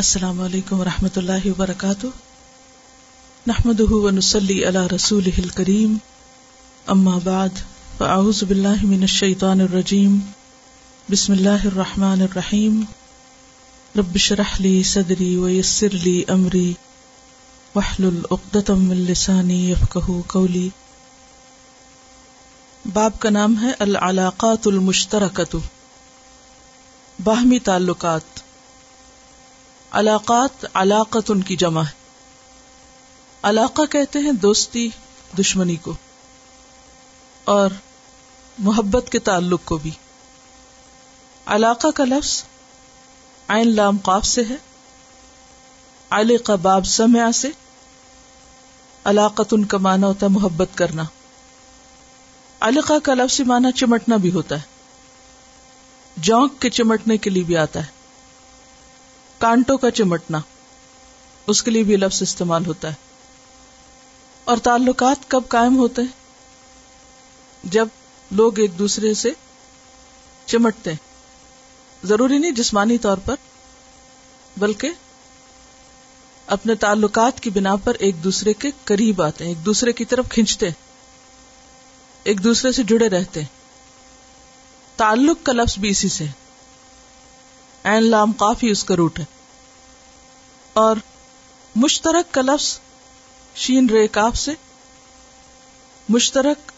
السلام علیکم و رحمۃ اللہ وبرکاتہ۔ نحمد ونسلی علی رسول کریم اما بعد، فاعوذ باللہ من الشیطان الرجیم۔ بسم اللہ الرحمن الرحیم۔ رب شرح لی صدری ویسر لی امری۔ وحلل اقدتم من لسانی یفقہ قولی۔ باب کا نام ہے العلاقات المشترکت باہمی تعلقات۔ علاقات علاقت ان کی جمع ہے۔ علاقہ کہتے ہیں دوستی، دشمنی کو، اور محبت کے تعلق کو بھی۔ علاقہ کا لفظ عین لام قاف سے ہے۔ علی باب سمع سے۔ علاقت ان کا معنی ہوتا ہے محبت کرنا۔ علقہ کا لفظ معنی چمٹنا بھی ہوتا ہے۔ جونک کے چمٹنے کے لیے بھی آتا ہے۔ کانٹوں کا چمٹنا، اس کے لیے بھی لفظ استعمال ہوتا ہے۔ اور تعلقات کب قائم ہوتے ہیں؟ جب لوگ ایک دوسرے سے چمٹتے ہیں۔ ضروری نہیں جسمانی طور پر، بلکہ اپنے تعلقات کی بنا پر ایک دوسرے کے قریب آتے ہیں، ایک دوسرے کی طرف کھینچتے ہیں، ایک دوسرے سے جڑے رہتے تعلق کا لفظ بھی اسی سے این لام کافی اس کا روٹ ہے۔ اور مشترک کا لفظ شین رے کاف سے مشترک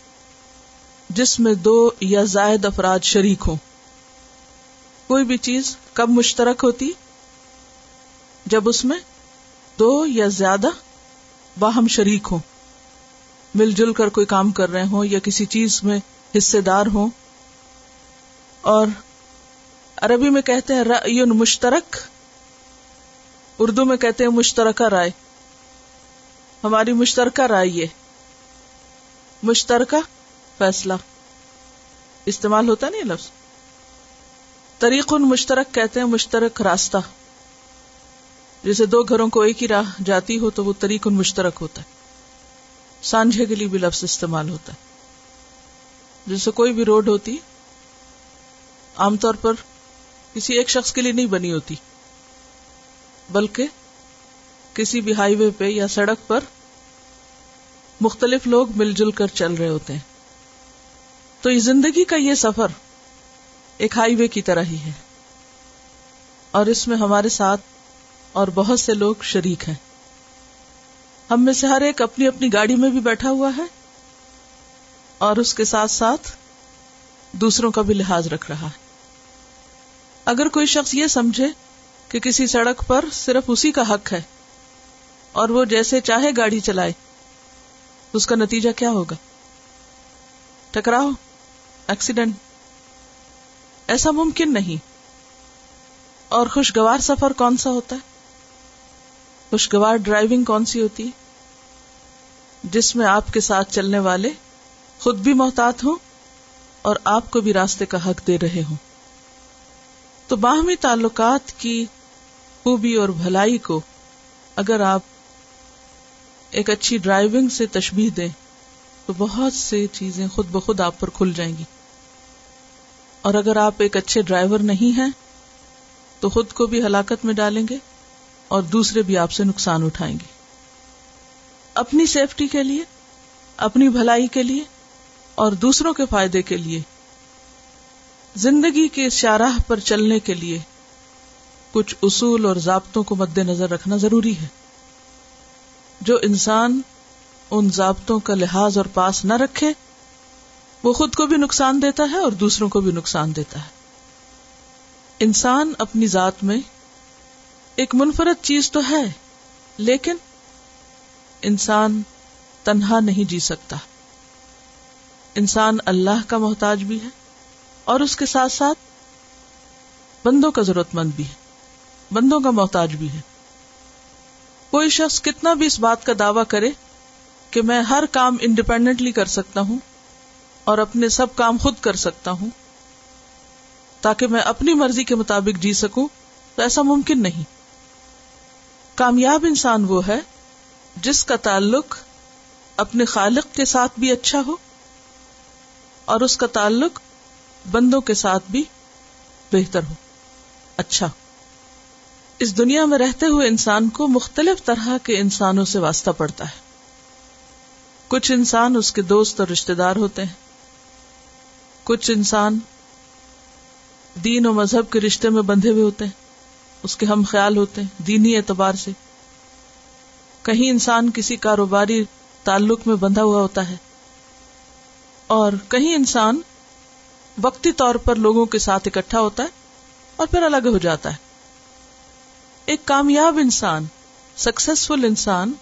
جس میں دو یا زائد افراد شریک ہوں۔ کوئی بھی چیز کب مشترک ہوتی؟ جب اس میں دو یا زیادہ باہم شریک ہوں۔ مل جل کر کوئی کام کر رہے ہوں یا کسی چیز میں حصے دار ہوں۔ اور عربی میں کہتے ہیں رأی مشترک، اردو میں کہتے ہیں مشترکہ رائے۔ ہماری مشترکہ رائے یہ، مشترکہ فیصلہ۔ استعمال ہوتا نہیں لفظ۔ طریق مشترک کہتے ہیں مشترک راستہ۔ جیسے دو گھروں کو ایک ہی راہ جاتی ہو تو وہ طریق ان مشترک ہوتا ہے۔ سانجھے کے لیے بھی لفظ استعمال ہوتا ہے۔ جیسے کوئی بھی روڈ ہوتی، عام طور پر کسی ایک شخص کے لیے نہیں بنی ہوتی، بلکہ کسی بھی ہائی وے پہ یا سڑک پر مختلف لوگ مل جل کر چل رہے ہوتے ہیں۔ تو یہ زندگی کا یہ سفر ایک ہائی وے کی طرح ہی ہے۔ اور اس میں ہمارے ساتھ اور بہت سے لوگ شریک ہیں۔ ہم میں سے ہر ایک اپنی اپنی گاڑی میں بھی بیٹھا ہوا ہے اور اس کے ساتھ ساتھ دوسروں کا بھی لحاظ رکھ رہا ہے۔ اگر کوئی شخص یہ سمجھے کہ کسی سڑک پر صرف اسی کا حق ہے اور وہ جیسے چاہے گاڑی چلائے، اس کا نتیجہ کیا ہوگا؟ ٹکراؤ؟ ایکسیڈنٹ؟ ایسا ممکن نہیں۔ اور خوشگوار سفر کون سا ہوتا ہے؟ خوشگوار ڈرائیونگ کون سی ہوتی جس میں آپ کے ساتھ چلنے والے خود بھی محتاط ہوں اور آپ کو بھی راستے کا حق دے رہے ہوں۔ تو باہمی تعلقات کی خوبی اور بھلائی کو اگر آپ ایک اچھی ڈرائیونگ سے تشبیح دیں، تو بہت سی چیزیں خود بخود آپ پر کھل جائیں گی۔ اور اگر آپ ایک اچھے ڈرائیور نہیں ہیں، تو خود کو بھی ہلاکت میں ڈالیں گے اور دوسرے بھی آپ سے نقصان اٹھائیں گے۔ اپنی سیفٹی کے لیے، اپنی بھلائی کے لیے اور دوسروں کے فائدے کے لیے زندگی کے شاہراہ پر چلنے کے لیے کچھ اصول اور ضابطوں کو مد نظر رکھنا ضروری ہے۔ جو انسان ان ضابطوں کا لحاظ اور پاس نہ رکھے، وہ خود کو بھی نقصان دیتا ہے اور دوسروں کو بھی نقصان دیتا ہے۔ انسان اپنی ذات میں ایک منفرد چیز تو ہے، لیکن انسان تنہا نہیں جی سکتا۔ انسان اللہ کا محتاج بھی ہے۔ اور اس کے ساتھ ساتھ بندوں کا ضرورت مند بھی ہے، بندوں کا محتاج بھی ہے۔ کوئی شخص کتنا بھی اس بات کا دعوی کرے کہ میں ہر کام انڈیپینڈنٹلی کر سکتا ہوں اور اپنے سب کام خود کر سکتا ہوں، تاکہ میں اپنی مرضی کے مطابق جی سکوں، تو ایسا ممکن نہیں۔ کامیاب انسان وہ ہے جس کا تعلق اپنے خالق کے ساتھ بھی اچھا ہو اور اس کا تعلق بندوں کے ساتھ بھی بہتر ہو۔ اچھا۔ اس دنیا میں رہتے ہوئے انسان کو مختلف طرح کے انسانوں سے واسطہ پڑتا ہے۔ کچھ انسان اس کے دوست اور رشتے دار ہوتے ہیں۔ کچھ انسان دین و مذہب کے رشتے میں بندھے ہوئے ہوتے ہیں۔ اس کے ہم خیال ہوتے ہیں دینی اعتبار سے۔ کہیں انسان کسی کاروباری تعلق میں بندھا ہوا ہوتا ہے۔ اور کہیں انسان وقتی طور پر لوگوں کے ساتھ اکٹھا ہوتا ہے اور پھر الگ ہو جاتا ہے۔ ایک کامیاب انسان سکسیسفل انسان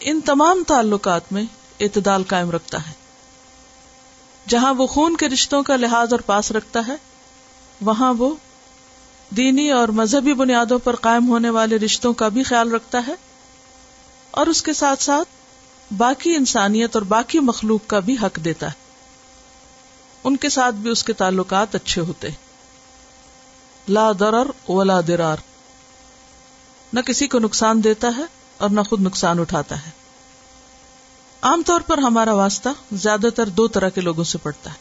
ان تمام تعلقات میں اعتدال قائم رکھتا ہے۔ جہاں وہ خون کے رشتوں کا لحاظ اور پاس رکھتا ہے، وہاں وہ دینی اور مذہبی بنیادوں پر قائم ہونے والے رشتوں کا بھی خیال رکھتا ہے اور اس کے ساتھ ساتھ باقی انسانیت اور باقی مخلوق کا بھی حق دیتا ہے۔ ان کے ساتھ بھی اس کے تعلقات اچھے ہوتے۔ لا درر ولا درار نہ کسی کو نقصان دیتا ہے اور نہ خود نقصان اٹھاتا ہے۔ عام طور پر ہمارا واسطہ زیادہ تر دو طرح کے لوگوں سے پڑتا ہے۔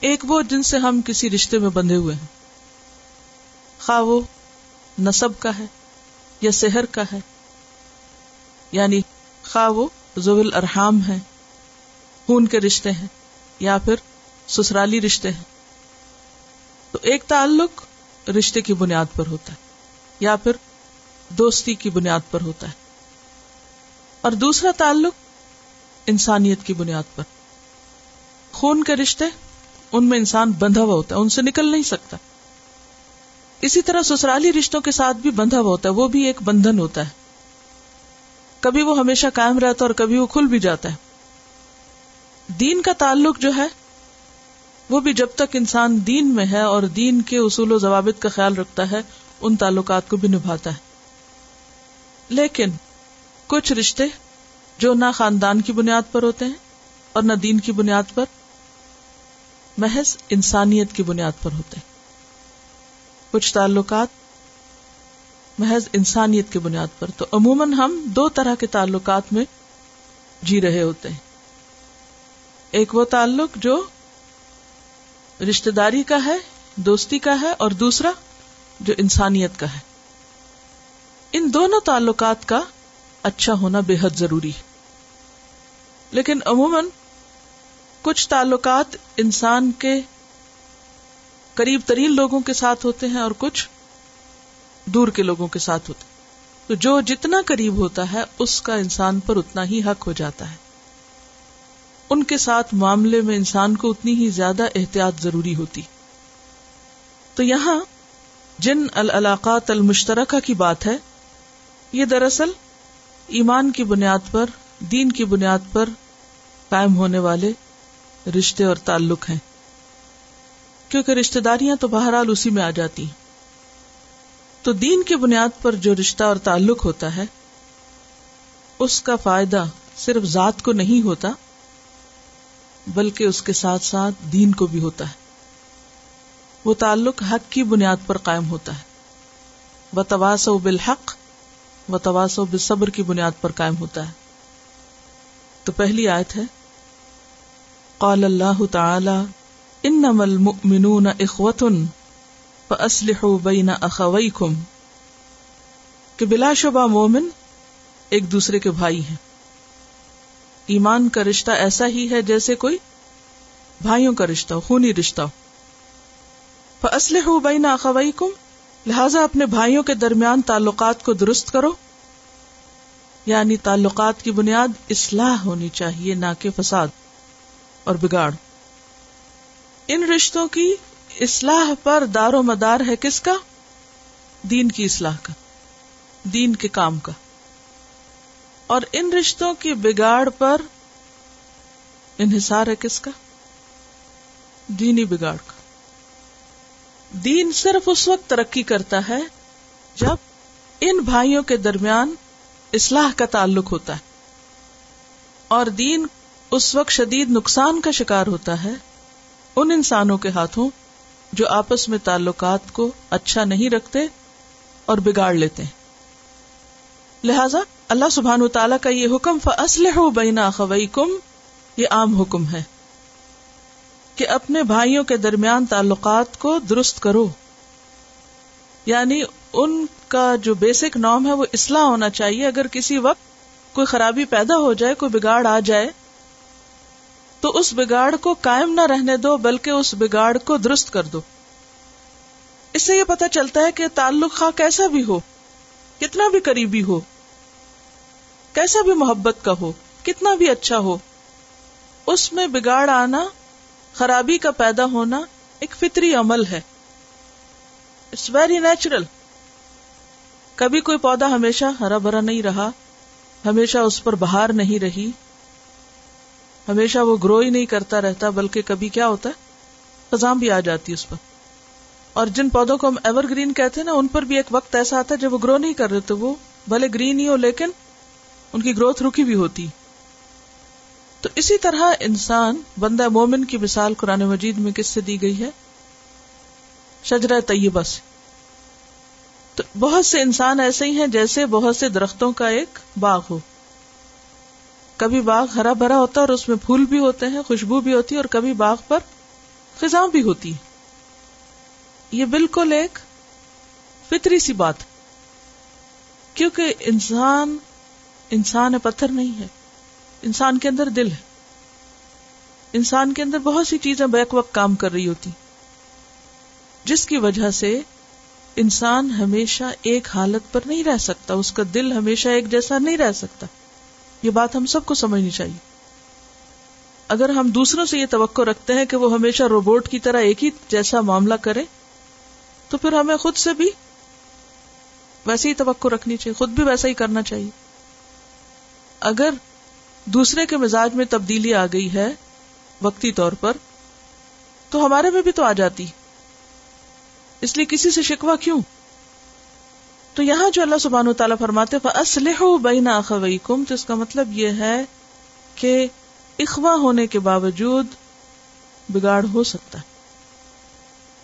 ایک وہ جن سے ہم کسی رشتے میں بندھے ہوئے ہیں۔ خواہ وہ نصب کا ہے یا سحر کا ہے۔ یعنی خواہ وہ زویل ارحام ہے خون کے رشتے ہیں۔ یا پھر سسرالی رشتے ہیں۔ تو ایک تعلق رشتے کی بنیاد پر ہوتا ہے یا پھر دوستی کی بنیاد پر ہوتا ہے۔ اور دوسرا تعلق انسانیت کی بنیاد پر۔ خون کے رشتے ان میں انسان بندھا ہوا ہوتا ہے، ان سے نکل نہیں سکتا۔ اسی طرح سسرالی رشتوں کے ساتھ بھی بندھا ہوا ہوتا ہے، وہ بھی ایک بندھن ہوتا ہے۔ کبھی وہ ہمیشہ قائم رہتا ہے اور کبھی وہ کھل بھی جاتا ہے۔ دین کا تعلق جو ہے، وہ بھی جب تک انسان دین میں ہے اور دین کے اصول و ضوابط کا خیال رکھتا ہے، ان تعلقات کو بھی نبھاتا ہے۔ لیکن، کچھ رشتے جو نہ خاندان کی بنیاد پر ہوتے ہیں اور نہ دین کی بنیاد پر، محض انسانیت کی بنیاد پر ہوتے ہیں۔ کچھ تعلقات محض انسانیت کی بنیاد پر۔ تو عموماً ہم دو طرح کے تعلقات میں جی رہے ہوتے ہیں۔ ایک وہ تعلق جو رشتے داری کا ہے، دوستی کا ہے، اور دوسرا جو انسانیت کا ہے۔ ان دونوں تعلقات کا اچھا ہونا بے حد ضروری ہے۔ لیکن عموماً کچھ تعلقات انسان کے قریب ترین لوگوں کے ساتھ ہوتے ہیں اور کچھ دور کے لوگوں کے ساتھ ہوتے تو جو جتنا قریب ہوتا ہے، اس کا انسان پر اتنا ہی حق ہو جاتا ہے۔ ان کے ساتھ معاملے میں انسان کو اتنی ہی زیادہ احتیاط ضروری ہوتی۔ تو یہاں جن العلاقات المشترکہ کی بات ہے، یہ دراصل ایمان کی بنیاد پر، دین کی بنیاد پر قائم ہونے والے رشتے اور تعلق ہیں۔ کیونکہ رشتے داریاں تو بہرحال اسی میں آ جاتی۔ ہیں تو دین کی بنیاد پر جو رشتہ اور تعلق ہوتا ہے، اس کا فائدہ صرف ذات کو نہیں ہوتا بلکہ اس کے ساتھ ساتھ دین کو بھی ہوتا ہے۔ وہ تعلق حق کی بنیاد پر قائم ہوتا ہے۔ و تواس و بالحق و تواس و بصبر کی بنیاد پر قائم ہوتا ہے۔ تو پہلی آیت ہے۔ قال اللہ تعالی انما المؤمنون اخوتن فاصلحوا بین اخویکم کہ بلا شبہ مومن ایک دوسرے کے بھائی ہیں۔ ایمان کا رشتہ ایسا ہی ہے جیسے کوئی بھائیوں کا رشتہ ہو، خونی رشتہ ہو۔ بین بین لہذا اپنے بھائیوں کے درمیان تعلقات کو درست کرو۔ یعنی تعلقات کی بنیاد اصلاح ہونی چاہیے، نہ کہ فساد اور بگاڑ۔ ان رشتوں کی اصلاح پر دار و مدار ہے کس کا؟ دین کی اصلاح کا، دین کے کام کا۔ اور ان رشتوں کی بگاڑ پر انحصار ہے کس کا؟ دینی بگاڑ کا۔ دین صرف اس وقت ترقی کرتا ہے جب ان بھائیوں کے درمیان اصلاح کا تعلق ہوتا ہے۔ اور دین اس وقت شدید نقصان کا شکار ہوتا ہے ان انسانوں کے ہاتھوں جو آپس میں تعلقات کو اچھا نہیں رکھتے اور بگاڑ لیتے ہیں۔ لہذا اللہ سبحان تعالیٰ کا یہ حکم فصل ہو بینا خوئی کم یہ عام حکم ہے کہ اپنے بھائیوں کے درمیان تعلقات کو درست کرو۔ یعنی ان کا جو بیسک نام ہے وہ اصلاح ہونا چاہیے۔ اگر کسی وقت کوئی خرابی پیدا ہو جائے، کوئی بگاڑ آ جائے، تو اس بگاڑ کو قائم نہ رہنے دو، بلکہ اس بگاڑ کو درست کر دو۔ اس سے یہ پتا چلتا ہے کہ تعلق خواہ کیسا بھی ہو، کتنا بھی قریبی ہو کیسا بھی محبت کا ہو، کتنا بھی اچھا ہو، اس میں بگاڑ آنا، خرابی کا پیدا ہونا ایک فطری عمل ہے۔ اٹس ویری نیچرل کبھی کوئی پودا ہمیشہ ہرا بھرا نہیں رہا، ہمیشہ اس پر بہار نہیں رہی، ہمیشہ وہ گرو ہی نہیں کرتا رہتا، بلکہ کبھی کیا ہوتا ہے؟ خزاں بھی آ جاتی اس پر۔ اور جن پودوں کو ہم ایور گرین کہتے ہیں نا، ان پر بھی ایک وقت ایسا آتا ہے جب وہ گرو نہیں کر رہے تو وہ بھلے گرین ہی ہو، لیکن ان کی گروتھ رکی بھی ہوتی۔ تو اسی طرح انسان، بندہ مومن کی مثال قرآن مجید میں کس سے دی گئی ہے؟ شجرا طیبہ سے۔ تو بہت سے انسان ایسے ہی ہیں جیسے بہت سے درختوں کا ایک باغ ہو۔ کبھی باغ ہرا بھرا ہوتا ہے اور اس میں پھول بھی ہوتے ہیں، خوشبو بھی ہوتی ہے اور کبھی باغ پر خزاں بھی ہوتی۔ یہ بالکل ایک فطری سی بات کیونکہ انسان انسان پتھر نہیں ہے۔ انسان کے اندر دل ہے۔ انسان کے اندر بہت سی چیزیں بیک وقت کام کر رہی ہوتی۔ جس کی وجہ سے انسان ہمیشہ ایک حالت پر نہیں رہ سکتا، اس کا دل ہمیشہ ایک جیسا نہیں رہ سکتا۔ یہ بات ہم سب کو سمجھنی چاہیے۔ اگر ہم دوسروں سے یہ توقع رکھتے ہیں کہ وہ ہمیشہ روبوٹ کی طرح ایک ہی جیسا معاملہ کرے تو پھر ہمیں خود سے بھی ویسے ہی توقع رکھنی چاہیے، خود بھی ویسا ہی کرنا چاہیے۔ اگر دوسرے کے مزاج میں تبدیلی آ گئی ہے وقتی طور پر، تو ہمارے میں بھی تو آ جاتی۔ اس لیے کسی سے شکوا کیوں؟ تو یہاں جو اللہ سبحانہ تعالیٰ فرماتے اسلح بین اخویکم تو اس کا مطلب یہ ہے کہ اخوا ہونے کے باوجود بگاڑ ہو سکتا ہے۔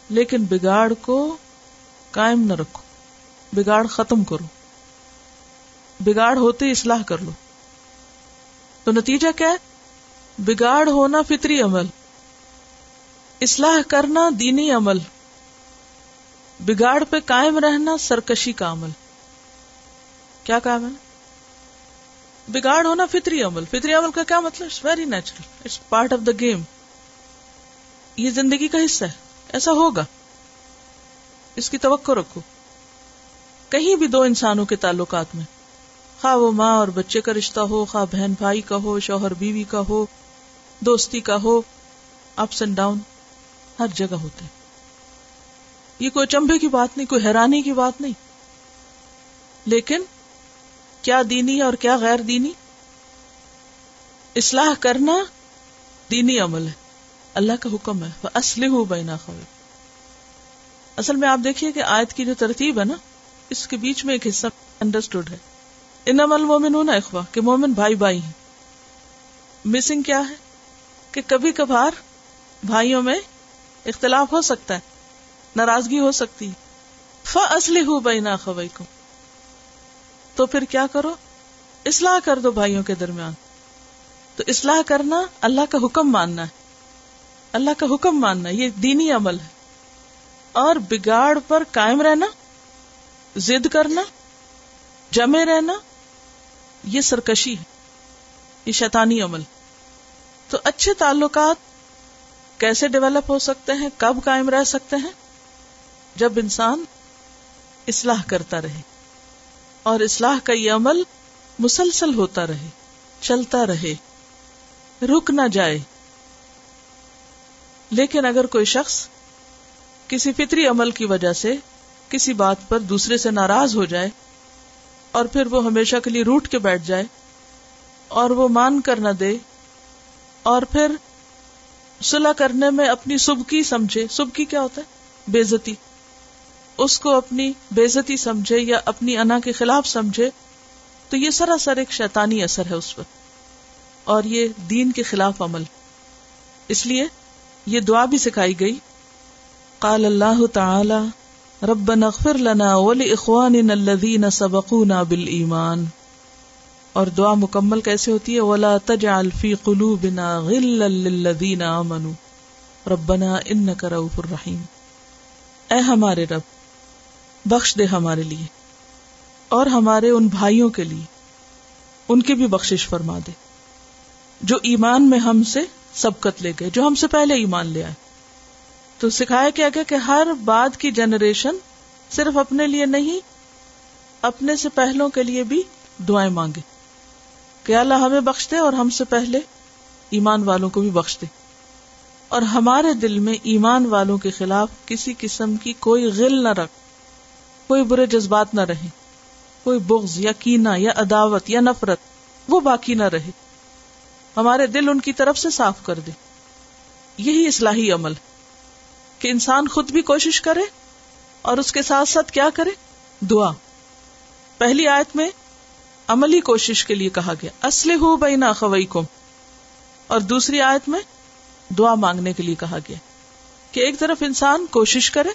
لیکن بگاڑ کو قائم نہ رکھو، بگاڑ ختم کرو۔ بگاڑ ہوتے اصلاح کر لو۔ تو نتیجہ کیا ہے؟ بگاڑ ہونا فطری عمل، اصلاح کرنا دینی عمل، بگاڑ پہ قائم رہنا سرکشی کا عمل۔ کیا کام ہے؟ بگاڑ ہونا فطری عمل۔ فطری عمل کا کیا مطلب؟ Very natural it's part of the game یہ زندگی کا حصہ ہے۔ ایسا ہوگا۔ اس کی توقع رکھو۔ کہیں بھی دو انسانوں کے تعلقات میں۔ خواہ وہ ماں اور بچے کا رشتہ ہو، خواہ بہن بھائی کا ہو، شوہر بیوی کا ہو، دوستی کا ہو اپس اینڈ ڈاؤن ہر جگہ ہوتے ہیں۔ یہ کوئی چمبے کی بات نہیں، کوئی حیرانی کی بات نہیں۔ لیکن کیا دینی اور کیا غیر دینی؟ اصلاح کرنا دینی عمل ہے۔ اللہ کا حکم ہے اصل ہو بینا خبر اصل میں آپ دیکھیے کہ آیت کی جو ترتیب ہے نا، اس کے بیچ میں ایک حصہ انڈرسٹوڈ ہے۔ ان عمل مومن ہونا اخوا کہ مومن بھائی بھائی ہیں۔ مسنگ کیا ہے؟ کہ کبھی کبھار بھائیوں میں اختلاف ہو سکتا ہے، ناراضگی ہو سکتی ف اصلی ہو بینا خوئی کو تو پھر کیا کرو؟ اصلاح کر دو بھائیوں کے درمیان۔ تو اصلاح کرنا اللہ کا حکم ماننا ہے۔ اللہ کا حکم ماننا یہ دینی عمل ہے۔ اور بگاڑ پر قائم رہنا زد کرنا، جمے رہنا یہ سرکشی ہے، یہ شیطانی عمل۔ تو اچھے تعلقات کیسے ڈیولپ ہو سکتے ہیں؟ کب قائم رہ سکتے ہیں؟ جب انسان اصلاح کرتا رہے اور اصلاح کا یہ عمل مسلسل ہوتا رہے، چلتا رہے، رک نہ جائے۔ لیکن اگر کوئی شخص کسی فطری عمل کی وجہ سے کسی بات پر دوسرے سے ناراض ہو جائے اور پھر وہ ہمیشہ کے لیے روٹ کے بیٹھ جائے اور وہ مان کر نہ دے اور پھر صلح کرنے میں اپنی سبکی سمجھے۔ سبکی کیا ہوتا ہے؟ بےزتی۔ اس کو اپنی بےزتی سمجھے یا اپنی انا کے خلاف سمجھے تو یہ سراسر ایک شیطانی اثر ہے اس پر۔ اور یہ دین کے خلاف عمل۔ اس لیے یہ دعا بھی سکھائی گئی۔ قال اللہ تعالی رب نغفر لنا ولاخواننا الذين سبقونا بالایمان اور دعا مکمل کیسے ہوتی ہے؟ ولا تجعل في قلوبنا غلا للذين امنوا ربنا انك رؤوف الرحیم اے ہمارے رب، بخش دے ہمارے لیے۔ اور ہمارے ان بھائیوں کے لیے۔ ان کی بھی بخشش فرما دے۔ جو ایمان میں ہم سے سبقت لے گئے، جو ہم سے پہلے ایمان لے آئے۔ تو سکھایا کیا گیا کہ ہر بعد کی جنریشن صرف اپنے لیے نہیں، اپنے سے پہلوں کے لیے بھی دعائیں مانگے۔ کہ اللہ ہمیں بخش دے اور ہم سے پہلے ایمان والوں کو بھی بخش دے اور ہمارے دل میں ایمان والوں کے خلاف کسی قسم کی کوئی غل نہ رکھ، کوئی برے جذبات نہ رہے، کوئی بغض یا کینا یا عداوت یا نفرت، وہ باقی نہ رہے۔ ہمارے دل ان کی طرف سے صاف کر دے۔ یہی اصلاحی عمل ہے۔ کہ انسان خود بھی کوشش کرے اور اس کے ساتھ ساتھ کیا کرے؟ دعا۔ پہلی آیت میں عملی کوشش کے لیے کہا گیا اسلح ہو بھائی خوئی کو اور دوسری آیت میں دعا مانگنے کے لیے کہا گیا کہ ایک طرف انسان کوشش کرے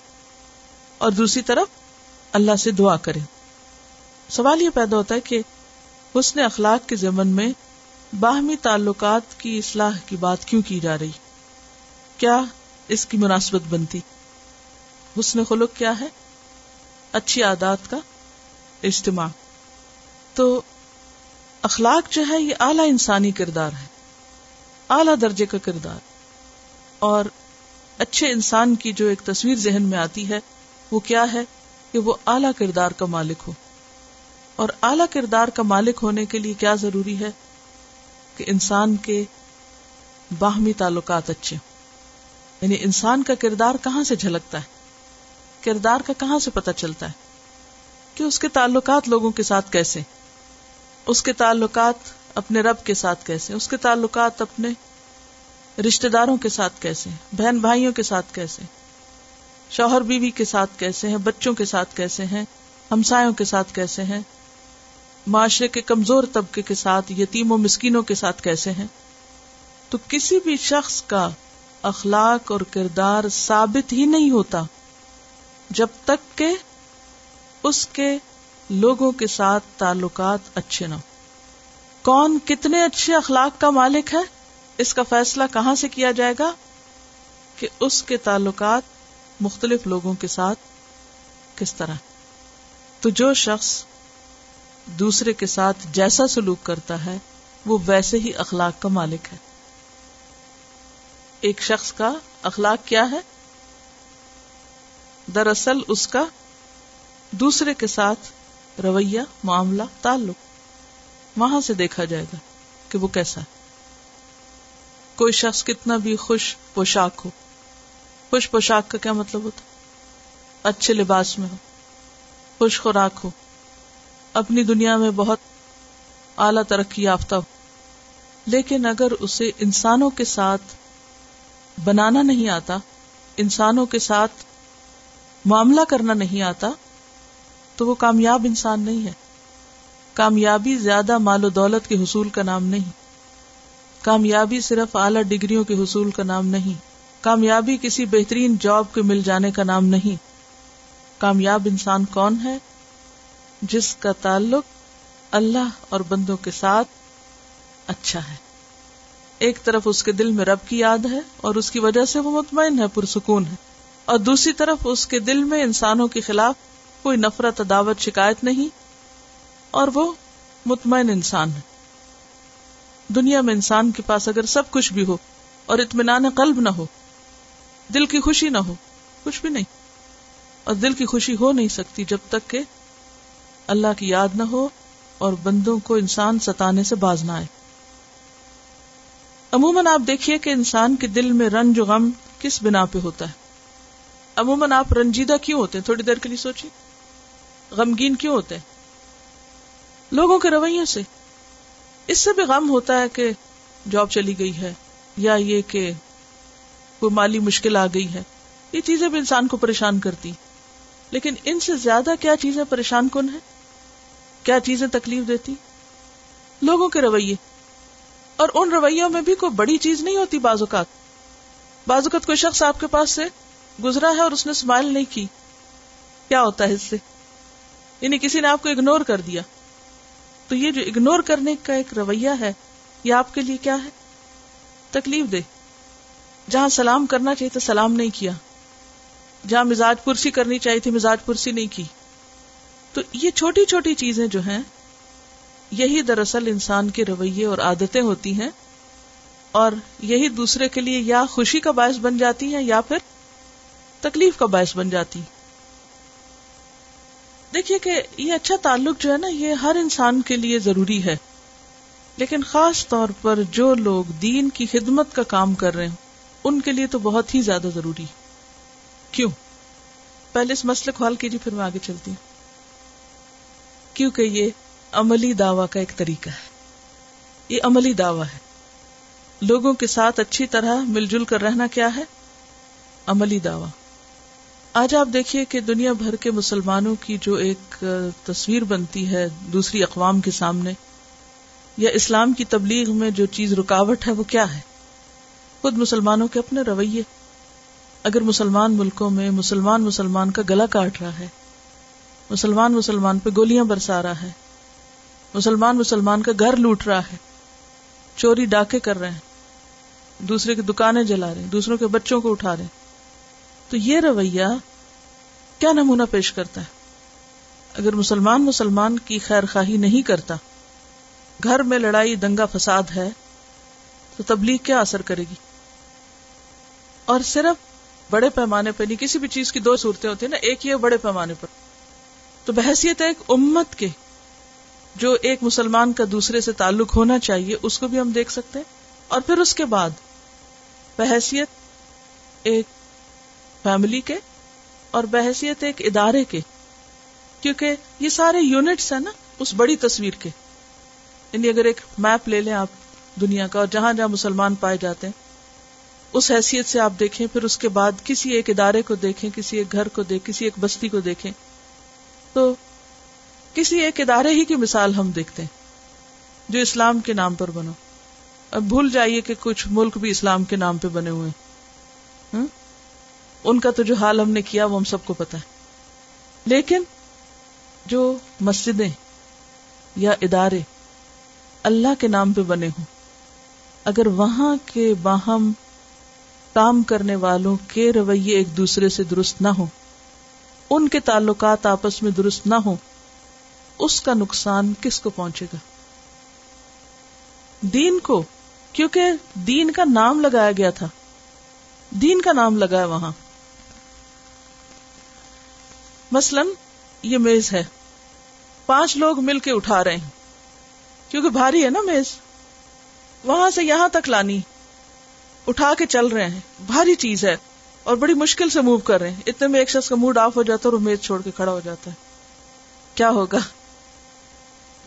اور دوسری طرف اللہ سے دعا کرے۔ سوال یہ پیدا ہوتا ہے کہ حسن اخلاق کے ضمن میں باہمی تعلقات کی اصلاح کی بات کیوں کی جا رہی؟ کیا اس کی مناسبت بنتی۔ حسن خلق کیا ہے؟ اچھی عادات کا اجتماع۔ تو اخلاق جو ہے، یہ اعلی انسانی کردار ہے۔ اعلی درجے کا کردار۔ اور اچھے انسان کی جو ایک تصویر ذہن میں آتی ہے، وہ کیا ہے؟ کہ وہ اعلی کردار کا مالک ہو۔ اور اعلی کردار کا مالک ہونے کے لیے کیا ضروری ہے؟ کہ انسان کے باہمی تعلقات اچھے ہوں۔ یعنی انسان کا کردار کہاں سے جھلکتا ہے؟ کردار کا کہاں سے پتہ چلتا ہے؟ کہ اس کے تعلقات لوگوں کے ساتھ کیسے؟ اس کے تعلقات اپنے رب کے ساتھ کیسے؟ اس کے تعلقات اپنے رشتے داروں کے ساتھ کیسے بہن بھائیوں کے ساتھ کیسے شوہر بیوی کے ساتھ کیسے ہیں؟ بچوں کے ساتھ کیسے ہیں؟ ہمسایوں کے ساتھ کیسے ہیں؟ معاشرے کے کمزور طبقے کے ساتھ یتیم و مسکینوں کے ساتھ کیسے ہیں؟ تو کسی بھی شخص کا اخلاق اور کردار ثابت ہی نہیں ہوتا جب تک کہ اس کے لوگوں کے ساتھ تعلقات اچھے نہ کون کتنے اچھے اخلاق کا مالک ہے؟ اس کا فیصلہ کہاں سے کیا جائے گا؟ کہ اس کے تعلقات مختلف لوگوں کے ساتھ کس طرح۔ تو جو شخص دوسرے کے ساتھ جیسا سلوک کرتا ہے، وہ ویسے ہی اخلاق کا مالک ہے۔ ایک شخص کا اخلاق کیا ہے؟ دراصل اس کا دوسرے کے ساتھ رویہ، معاملہ، تعلق وہاں سے دیکھا جائے گا کہ وہ کیسا ہے۔ کوئی شخص کتنا بھی خوش پوشاک ہو۔ خوش پوشاک کا کیا مطلب ہوتا اچھے لباس میں ہو، خوش خوراک ہو، اپنی دنیا میں بہت اعلی ترقی یافتہ ہو۔ لیکن اگر اسے انسانوں کے ساتھ بنانا نہیں آتا، انسانوں کے ساتھ معاملہ کرنا نہیں آتا، تو وہ کامیاب انسان نہیں ہے۔ کامیابی زیادہ مال و دولت کے حصول کا نام نہیں۔ کامیابی صرف اعلی ڈگریوں کے حصول کا نام نہیں۔ کامیابی کسی بہترین جاب کے مل جانے کا نام نہیں۔ کامیاب انسان کون ہے؟ جس کا تعلق اللہ اور بندوں کے ساتھ اچھا ہے۔ ایک طرف اس کے دل میں رب کی یاد ہے اور اس کی وجہ سے وہ مطمئن ہے، پرسکون ہے۔ اور دوسری طرف اس کے دل میں انسانوں کے خلاف کوئی نفرت، عداوت، شکایت نہیں، اور وہ مطمئن انسان ہے۔ دنیا میں انسان کے پاس اگر سب کچھ بھی ہو اور اطمینان قلب نہ ہو، دل کی خوشی نہ ہو، کچھ بھی نہیں۔ اور دل کی خوشی ہو نہیں سکتی جب تک کہ اللہ کی یاد نہ ہو اور بندوں کو انسان ستانے سے باز نہ آئے۔ عموماً آپ دیکھیے کہ انسان کے دل میں رنج و غم کس بنا پہ ہوتا ہے؟ عموماً آپ رنجیدہ کیوں ہوتے ہیں؟ تھوڑی دیر کے لیے سوچیے۔ غمگین کیوں ہوتے ہیں؟ لوگوں کے رویوں سے۔ اس سے بھی غم ہوتا ہے کہ جاب چلی گئی ہے یا یہ کہ کوئی مالی مشکل آ گئی ہے۔ یہ چیزیں بھی انسان کو پریشان کرتی لیکن ان سے زیادہ کیا چیزیں پریشان کن ہیں؟ کیا چیزیں تکلیف دیتی لوگوں کے رویے۔ اور ان رویوں میں بھی کوئی بڑی چیز نہیں ہوتی بعض اوقات۔ بعض اوقات کوئی شخص آپ کے پاس سے گزرا ہے اور اس نے اسمائل نہیں کی۔ کیا ہوتا ہے اس سے؟ یعنی کسی نے آپ کو اگنور کر دیا۔ تو یہ جو اگنور کرنے کا ایک رویہ ہے، یہ آپ کے لیے کیا ہے؟ تکلیف دے جہاں سلام کرنا چاہیے تو سلام نہیں کیا۔ جہاں مزاج پرسی کرنی چاہیے تھی، مزاج پرسی نہیں کی۔ تو یہ چھوٹی چھوٹی چیزیں جو ہیں یہی دراصل انسان کے رویے اور عادتیں ہوتی ہیں اور یہی دوسرے کے لیے یا خوشی کا باعث بن جاتی ہیں یا پھر تکلیف کا باعث بن جاتی دیکھیے کہ یہ اچھا تعلق جو ہے نا، یہ ہر انسان کے لیے ضروری ہے۔ لیکن خاص طور پر جو لوگ دین کی خدمت کا کام کر رہے ہیں، ان کے لیے تو بہت ہی زیادہ ضروری کیوں؟ پہلے اس مسئلے کو حل کیجیے، پھر میں آگے چلتی ہوں۔ کیونکہ یہ عملی دعوی کا ایک طریقہ ہے۔ یہ عملی دعوی ہے۔ لوگوں کے ساتھ اچھی طرح مل جل کر رہنا کیا ہے؟ عملی دعوی۔ آج آپ دیکھیے کہ دنیا بھر کے مسلمانوں کی جو ایک تصویر بنتی ہے دوسری اقوام کے سامنے، یا اسلام کی تبلیغ میں جو چیز رکاوٹ ہے، وہ کیا ہے؟ خود مسلمانوں کے اپنے رویے۔ اگر مسلمان ملکوں میں مسلمان مسلمان کا گلا کاٹ رہا ہے، مسلمان مسلمان پہ گولیاں برسا رہا ہے مسلمان مسلمان کا گھر لوٹ رہا ہے۔ چوری ڈاکے کر رہے ہیں۔ دوسرے کی دکانیں جلا رہے ہیں، دوسروں کے بچوں کو اٹھا رہے ہیں۔ تو یہ رویہ کیا نمونہ پیش کرتا ہے؟ اگر مسلمان مسلمان کی خیر خواہی نہیں کرتا، گھر میں لڑائی دنگا فساد ہے، تو تبلیغ کیا اثر کرے گی؟ اور صرف بڑے پیمانے پہ نہیں، کسی بھی چیز کی دو صورتیں ہوتی ہیں نا، ایک یہ بڑے پیمانے پر۔ تو بحثیت ایک امت کے جو ایک مسلمان کا دوسرے سے تعلق ہونا چاہیے، اس کو بھی ہم دیکھ سکتے ہیں۔ اور پھر اس کے بعد بحثیت ایک فیملی کے اور بحثیت ایک ادارے کے، کیونکہ یہ سارے یونٹس ہیں نا اس بڑی تصویر کے۔ یعنی اگر ایک میپ لے لیں آپ دنیا کا اور جہاں جہاں مسلمان پائے جاتے ہیں، اس حیثیت سے آپ دیکھیں، پھر اس کے بعد کسی ایک ادارے کو دیکھیں، کسی ایک گھر کو دیکھ، کسی ایک بستی کو دیکھیں۔ تو کسی ایک ادارے ہی کی مثال ہم دیکھتے ہیں، جو اسلام کے نام پر بنو اب بھول جائیے کہ کچھ ملک بھی اسلام کے نام پہ بنے ہوئے ہیں۔ ان کا تو جو حال ہم نے کیا، وہ ہم سب کو پتا ہے۔ لیکن جو مسجدیں یا ادارے اللہ کے نام پہ بنے ہوں، اگر وہاں کے باہم کام کرنے والوں کے رویے ایک دوسرے سے درست نہ ہو ان کے تعلقات آپس میں درست نہ ہو اس کا نقصان کس کو پہنچے گا؟ دین کو، کیونکہ دین کا نام لگایا گیا تھا۔ دین کا نام لگا ہے وہاں۔ مثلا یہ میز ہے۔ پانچ لوگ مل کے اٹھا رہے ہیں۔ کیونکہ بھاری ہے نا میز۔ وہاں سے یہاں تک لانی۔ اٹھا کے چل رہے ہیں۔ بھاری چیز ہے۔ اور بڑی مشکل سے موو کر رہے ہیں۔ اتنے میں ایک شخص کا موڈ آف ہو جاتا ہے اور میز چھوڑ کے کھڑا ہو جاتا ہے۔ کیا ہوگا؟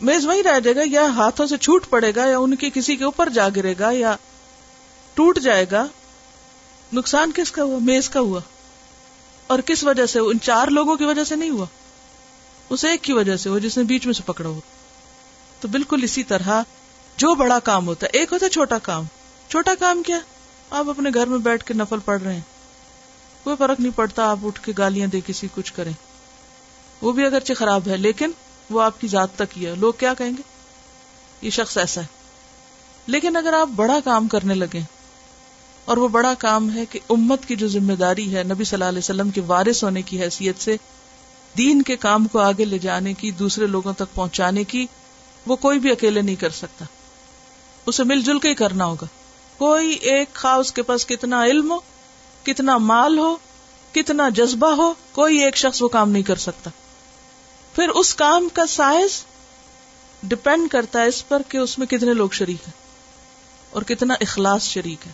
میز وہیں رہ جائے گا، یا ہاتھوں سے چھوٹ پڑے گا، یا ان کی کسی کے اوپر جا گرے گا، یا ٹوٹ جائے گا۔ نقصان کس کا ہوا؟ میز کا ہوا۔ اور کس وجہ سے؟ ان چار لوگوں کی وجہ سے نہیں ہوا۔ اس ایک کی وجہ سے ہوا جس نے بیچ میں سے پکڑا ہوا۔ تو بالکل اسی طرح، جو بڑا کام ہوتا ہے، ایک ہوتا ہے چھوٹا کام۔ چھوٹا کام کیا؟ آپ اپنے گھر میں بیٹھ کے نفل پڑھ رہے ہیں۔ کوئی فرق نہیں پڑتا، آپ اٹھ کے گالیاں دے کسی کچھ کریں۔ وہ بھی اگرچہ خراب ہے، لیکن وہ آپ کی ذات تک ہی ہے۔ لوگ کیا کہیں گے؟ یہ شخص ایسا ہے۔ لیکن اگر آپ بڑا کام کرنے لگے اور وہ بڑا کام ہے کہ امت کی جو ذمہ داری ہے نبی صلی اللہ علیہ وسلم کے وارث ہونے کی حیثیت سے، دین کے کام کو آگے لے جانے کی، دوسرے لوگوں تک پہنچانے کی، وہ کوئی بھی اکیلے نہیں کر سکتا۔ اسے مل جل کے ہی کرنا ہوگا۔ کوئی ایک خواہ اس کے پاس کتنا علم ہو، کتنا مال ہو، کتنا جذبہ ہو، کوئی ایک شخص وہ کام نہیں کر سکتا۔ پھر اس کام کا سائز ڈپینڈ کرتا ہے اس پر کہ اس میں کتنے لوگ شریک ہیں اور کتنا اخلاص شریک ہے،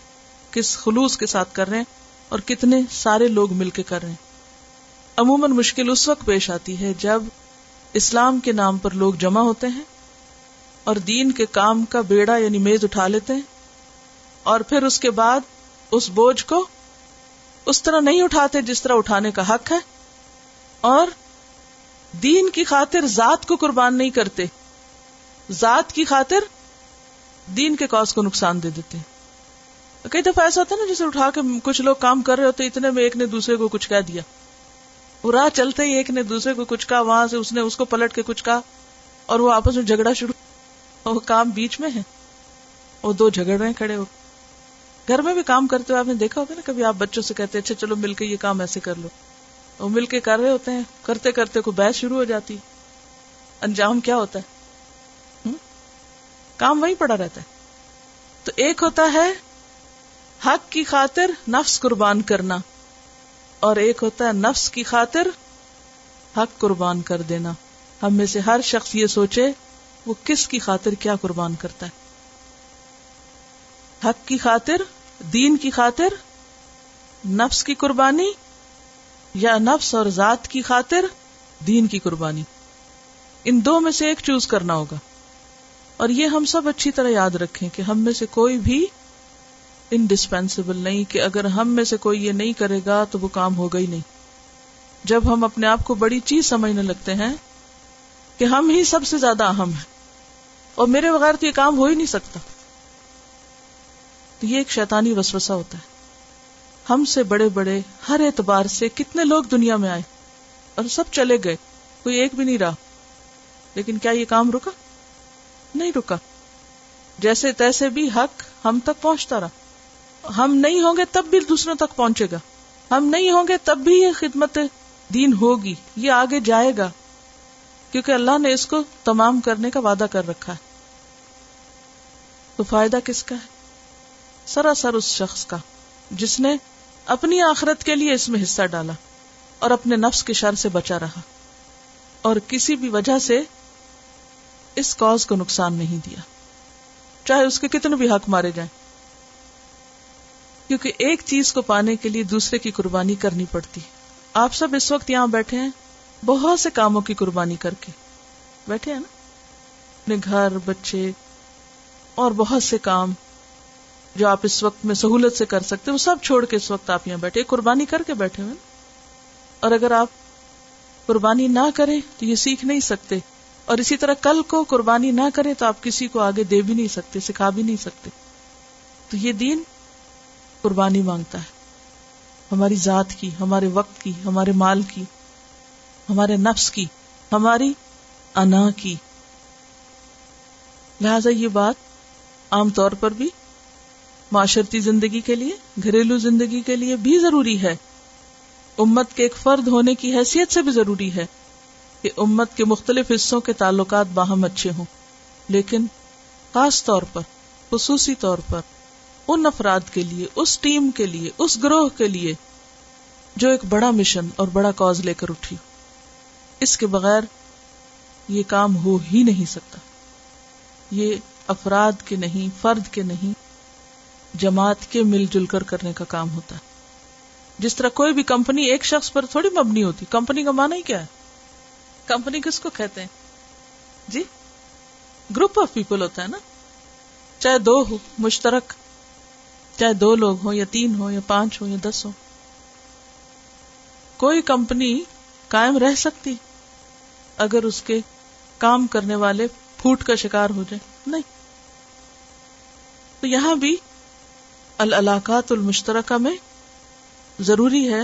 کس خلوص کے ساتھ کر رہے ہیں اور کتنے سارے لوگ مل کے کر رہے ہیں۔ عموماً مشکل اس وقت پیش آتی ہے جب اسلام کے نام پر لوگ جمع ہوتے ہیں اور دین کے کام کا بیڑا یعنی میز اٹھا لیتے ہیں اور پھر اس کے بعد اس بوجھ کو اس طرح نہیں اٹھاتے جس طرح اٹھانے کا حق ہے اور دین کی خاطر ذات کو قربان نہیں کرتے۔ ذات کی خاطر دین کے کاز کو نقصان دے دیتے۔ کئی دفعہ ایسا ہوتا ہے نا جسے اٹھا کے کچھ لوگ کام کر رہے ہوتے اتنے میں ایک نے دوسرے کو کچھ کہہ دیا۔ وہ راہ چلتے ہی ایک نے دوسرے کو کچھ کہا، وہاں سے اس نے اس کو پلٹ کے کچھ کہا اور وہ آپس میں جھگڑا شروع۔ وہ کام بیچ میں ہے۔ وہ دو جھگڑ رہے کھڑے ہو۔ گھر میں بھی کام کرتے ہوئے آپ نے دیکھا ہوگا نا، کبھی آپ بچوں سے کہتے اچھا چلو مل کے یہ کام ایسے کر لو۔ وہ مل کے کر رہے ہوتے ہیں۔ کرتے کرتے کوئی بحث شروع ہو جاتی۔ انجام کیا ہوتا ہے؟ کام وہی پڑا رہتا ہے۔ تو ایک ہوتا ہے حق کی خاطر نفس قربان کرنا، اور ایک ہوتا ہے نفس کی خاطر حق قربان کر دینا۔ ہم میں سے ہر شخص یہ سوچے، وہ کس کی خاطر کیا قربان کرتا ہے؟ حق کی خاطر، دین کی خاطر، نفس کی قربانی یا نفس اور ذات کی خاطر دین کی قربانی۔ ان دو میں سے ایک چوز کرنا ہوگا۔ اور یہ ہم سب اچھی طرح یاد رکھیں کہ ہم میں سے کوئی بھی انڈسپینسیبل نہیں کہ اگر ہم میں سے کوئی یہ نہیں کرے گا تو وہ کام ہوگا ہی نہیں۔ جب ہم اپنے آپ کو بڑی چیز سمجھنے لگتے ہیں کہ ہم ہی سب سے زیادہ اہم ہیں اور میرے بغیر تو یہ کام ہو ہی نہیں سکتا۔ تو یہ ایک شیطانی وسوسہ ہوتا ہے۔ ہم سے بڑے بڑے ہر اعتبار سے کتنے لوگ دنیا میں آئے اور سب چلے گئے، کوئی ایک بھی نہیں رہا۔ لیکن کیا یہ کام رکا؟ نہیں رکا۔ جیسے تیسے بھی حق ہم تک پہنچتا رہا۔ ہم نہیں ہوں گے تب بھی دوسروں تک پہنچے گا۔ ہم نہیں ہوں گے تب بھی یہ خدمت دین ہوگی، یہ آگے جائے گا۔ کیونکہ اللہ نے اس کو تمام کرنے کا وعدہ کر رکھا ہے۔ تو فائدہ کس کا ہے؟ سراسر اس شخص کا، جس نے اپنی آخرت کے لیے اس میں حصہ ڈالا اور اپنے نفس کے شر سے بچا رہا اور کسی بھی وجہ سے اس کاز کو نقصان نہیں دیا۔ چاہے اس کے کتنے بھی حق مارے جائیں۔ کیونکہ ایک چیز کو پانے کے لیے دوسرے کی قربانی کرنی پڑتی۔ آپ سب اس وقت یہاں بیٹھے ہیں، بہت سے کاموں کی قربانی کر کے۔ بیٹھے ہیں نا؟ اپنے گھر، بچے اور بہت سے کام۔ جو آپ اس وقت میں سہولت سے کر سکتے وہ سب چھوڑ کے اس وقت آپ یہاں بیٹھے، قربانی کر کے بیٹھے ہوئے۔ اور اگر آپ قربانی نہ کریں تو یہ سیکھ نہیں سکتے۔ اور اسی طرح کل کو قربانی نہ کریں تو آپ کسی کو آگے دے بھی نہیں سکتے، سکھا بھی نہیں سکتے۔ تو یہ دین قربانی مانگتا ہے۔ ہماری ذات کی، ہمارے وقت کی، ہمارے مال کی، ہمارے نفس کی، ہماری انا کی۔ لہذا یہ بات عام طور پر بھی معاشرتی زندگی کے لیے، گھریلو زندگی کے لیے بھی ضروری ہے۔ امت کے ایک فرد ہونے کی حیثیت سے بھی ضروری ہے کہ امت کے مختلف حصوں کے تعلقات باہم اچھے ہوں۔ لیکن خاص طور پر، خصوصی طور پر، ان افراد کے لیے، اس ٹیم کے لیے، اس گروہ کے لیے جو ایک بڑا مشن اور بڑا کاز لے کر اٹھی۔ اس کے بغیر یہ کام ہو ہی نہیں سکتا۔ یہ افراد کے نہیں، فرد کے نہیں جماعت کے مل جل کر کرنے کا کام ہوتا ہے۔ جس طرح کوئی بھی کمپنی ایک شخص پر تھوڑی مبنی ہوتی، کمپنی کا مانا ہی کیا ہے؟ کمپنی کس کو کہتے ہیں؟ جی گروپ آف پیپل ہوتا ہے نا۔ چاہے دو ہو، مشترک، چاہے دو لوگ ہوں یا تین ہو یا پانچ ہو یا دس ہو کوئی کمپنی قائم رہ سکتی، اگر اس کے کام کرنے والے پھوٹ کا شکار ہو جائے نہیں۔ تو یہاں بھی العلاقات المشترکہ میں ضروری ہے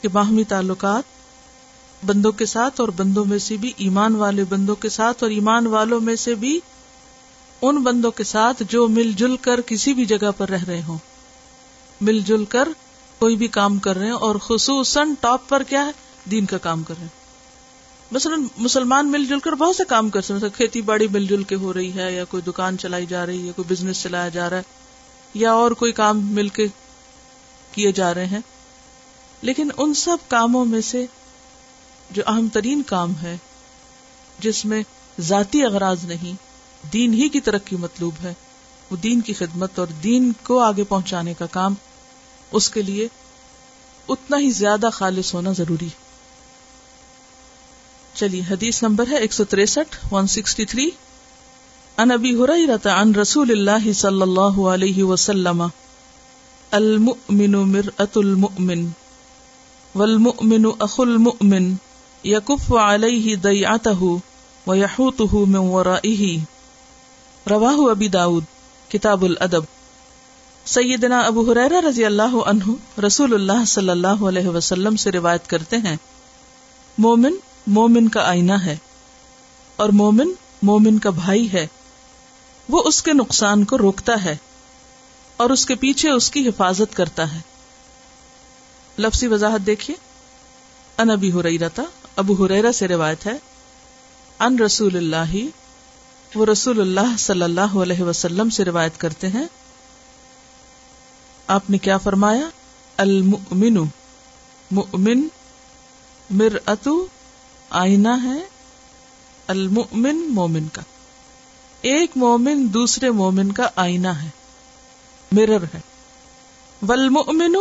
کہ باہمی تعلقات بندوں کے ساتھ اور بندوں میں سے بھی، ایمان والے بندوں کے ساتھ اور ایمان والوں میں سے بھی ان بندوں کے ساتھ جو مل جل کر کسی بھی جگہ پر رہ رہے ہوں۔ مل جل کر کوئی بھی کام کر رہے ہیں اور خصوصاً ٹاپ پر کیا ہے؟ دین کا کام کر رہے ہیں۔ مثلاً مسلمان مل جل کر بہت سے کام کر سکتے کھیتی باڑی مل جل کے ہو رہی ہے یا کوئی دکان چلائی جا رہی ہے، کوئی بزنس چلایا جا رہا ہے۔ یا اور کوئی کام مل کے کیے جا رہے ہیں۔ لیکن ان سب کاموں میں سے جو اہم ترین کام ہے، جس میں ذاتی اغراض نہیں، دین ہی کی ترقی مطلوب ہے، وہ دین کی خدمت اور دین کو آگے پہنچانے کا کام، اس کے لیے اتنا ہی زیادہ خالص ہونا ضروری چلیے، حدیث نمبر ہے ایک سو تریسٹھ ون سکسٹی تھری ان ابی هريره عن رسول الله صلى الله عليه وسلم، المؤمن مرأة المؤمن والمؤمن اخو المؤمن يكف عليه ضيعته ويحوطه من ورائه۔ رواه ابی داود، کتاب الادب۔ سیدنا ابو حریرہ رضی اللہ عنہ رسول اللہ صلی اللہ علیہ وسلم سے روایت کرتے ہیں، مومن مومن کا آئینہ ہے اور مومن مومن کا بھائی ہے۔ وہ اس کے نقصان کو روکتا ہے اور اس کے پیچھے اس کی حفاظت کرتا ہے۔ لفظی وضاحت دیکھیے۔ ان ابی حریرتا ابو حریرا سے روایت ہے، ان رسول اللہ، وہ رسول اللہ صلی اللہ علیہ وسلم سے روایت کرتے ہیں۔ آپ نے کیا فرمایا؟ المؤمن، مؤمن مر اتو آئینہ ہے۔ المؤمن، مومن کا۔ ایک مومن دوسرے مومن کا آئینہ ہے مرر ہے۔ والمؤمن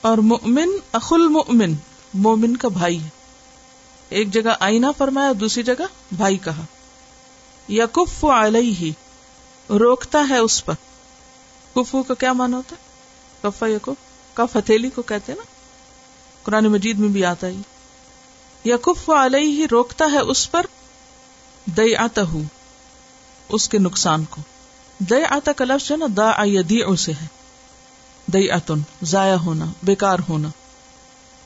اور مؤمن اخ المؤمن، مومن کا بھائی ہے۔ ایک جگہ آئینہ فرمایا، دوسری جگہ بھائی کہا۔ یقف علیہ، روکتا ہے اس پر۔ کفو کا کیا مانا ہوتا ہے؟ کفا یقف کف ہتھیلی کو کہتے نا۔ قرآن مجید میں بھی آتا ہی یقف علیہ، روکتا ہے اس پر۔ دیا اس کے نقصان کو۔ دے آتا کا لفظ ہے نا دا دی سے ہے۔ دئی اتن ضائع ہونا، بیکار ہونا۔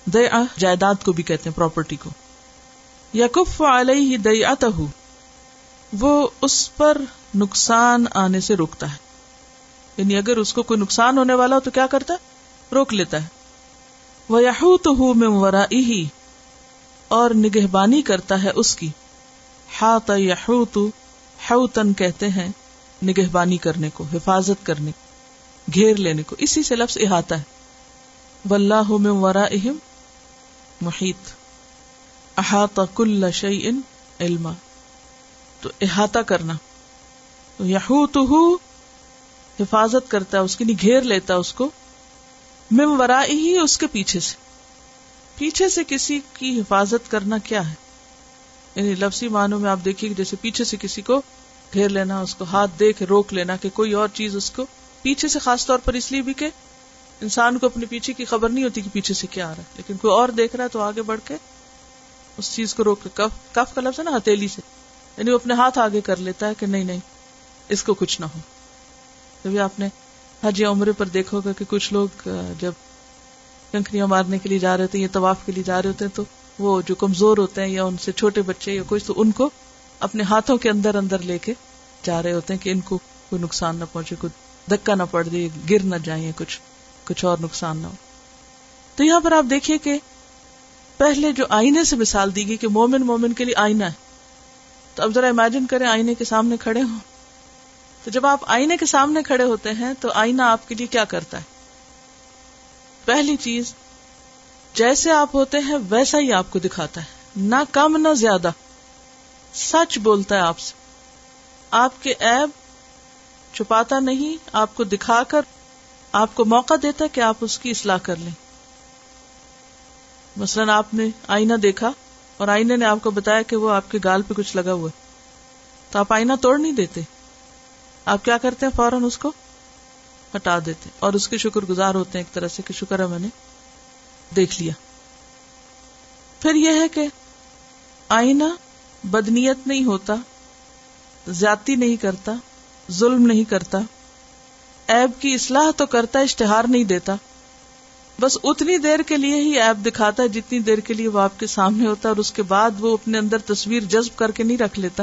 دے جائیداد کو بھی کہتے ہیں پراپرٹی کو۔ یقف علیہ دئی وہ اس پر نقصان آنے سے روکتا ہے۔ یعنی اگر اس کو کوئی نقصان ہونے والا ہو تو کیا کرتا ہے؟ روک لیتا ہے۔ وہ یہو تو ہوں میں ورا اور نگہبانی کرتا ہے اس کی۔ ہاتھ یہو تو تن کہتے ہیں نگہبانی کرنے کو، حفاظت کرنے کو گھیر لینے کو۔ اسی سے لفظ احاطہ ہے۔ واللہ من ورائہم محیط۔ احاطہ کل شیئن علما۔ تو احاطہ کرنا۔ تو یحوتہ حفاظت کرتا ہے، اس کی یعنی گھیر لیتا ہے اس کو۔ مم ورائی ہی اس کے پیچھے سے۔ پیچھے سے کسی کی حفاظت کرنا کیا ہے؟ یعنی لفظی معنوں میں آپ دیکھیے جیسے پیچھے سے کسی کو گھیر لینا، اس کو ہاتھ دے کے روک لینا کہ کوئی اور چیز اس کو پیچھے سے خاص طور پر اس لیے بھی کہ انسان کو اپنے پیچھے کی خبر نہیں ہوتی کہ پیچھے سے کیا آ رہا ہے، لیکن کوئی اور دیکھ رہا ہے تو آگے بڑھ کے اس چیز کو روک کف کف کا لفظ ہے نا ہتھیلی سے یعنی وہ اپنے ہاتھ آگے کر لیتا ہے کہ نہیں نہیں، اس کو کچھ نہ ہو۔ کبھی آپ نے حج یا عمرے پر دیکھا ہوگا کہ کچھ لوگ جب کنکریاں مارنے کے لیے جا رہے ہوتے ہیں یا طواف کے لیے جا رہے ہوتے ہیں تو وہ جو کمزور ہوتے ہیں یا ان سے چھوٹے بچے یا کچھ تو ان کو اپنے ہاتھوں کے اندر اندر لے کے جا رہے ہوتے ہیں کہ ان کو کوئی نقصان نہ پہنچے، کوئی دکا نہ پڑ دے، گر نہ جائیں، کچھ کچھ اور نقصان نہ ہو۔ تو یہاں پر آپ دیکھیے کہ پہلے جو آئینے سے مثال دی گئی کہ مومن مومن کے لیے آئینہ ہے۔ تو اب ذرا امیجن کریں آئینے کے سامنے کھڑے ہوں۔ تو جب آپ آئینے کے سامنے کھڑے ہوتے ہیں تو آئینہ آپ کے لیے کیا کرتا ہے؟ پہلی چیز جیسے آپ ہوتے ہیں ویسا ہی آپ کو دکھاتا ہے۔ نہ کم، نہ زیادہ۔ سچ بولتا ہے آپ سے۔ آپ کے ایب چھپاتا نہیں، آپ کو دکھا کر آپ کو موقع دیتا کہ آپ اس کی اصلاح کر لیں۔ مثلاً آپ نے آئینہ دیکھا اور آئینے نے آپ کو بتایا کہ وہ آپ کے گال پہ کچھ لگا ہوا ہے۔ تو آپ آئینہ توڑ نہیں دیتے۔ آپ کیا کرتے ہیں؟ فوراً اس کو ہٹا دیتے۔ اور اس کے شکر گزار ہوتے ہیں ایک طرح سے کہ شکر ہے میں نے۔ دیکھ لیا۔ پھر یہ ہے کہ آئینہ بدنیت نہیں ہوتا زیادتی نہیں کرتا، ظلم نہیں کرتا۔ ایب کی اصلاح تو کرتا، اشتہار نہیں دیتا۔ بس اتنی دیر کے لیے ہی ایب دکھاتا ہے جتنی دیر کے لیے وہ آپ کے سامنے ہوتا ہے اور اس کے بعد وہ اپنے اندر تصویر جذب کر کے نہیں رکھ لیتا۔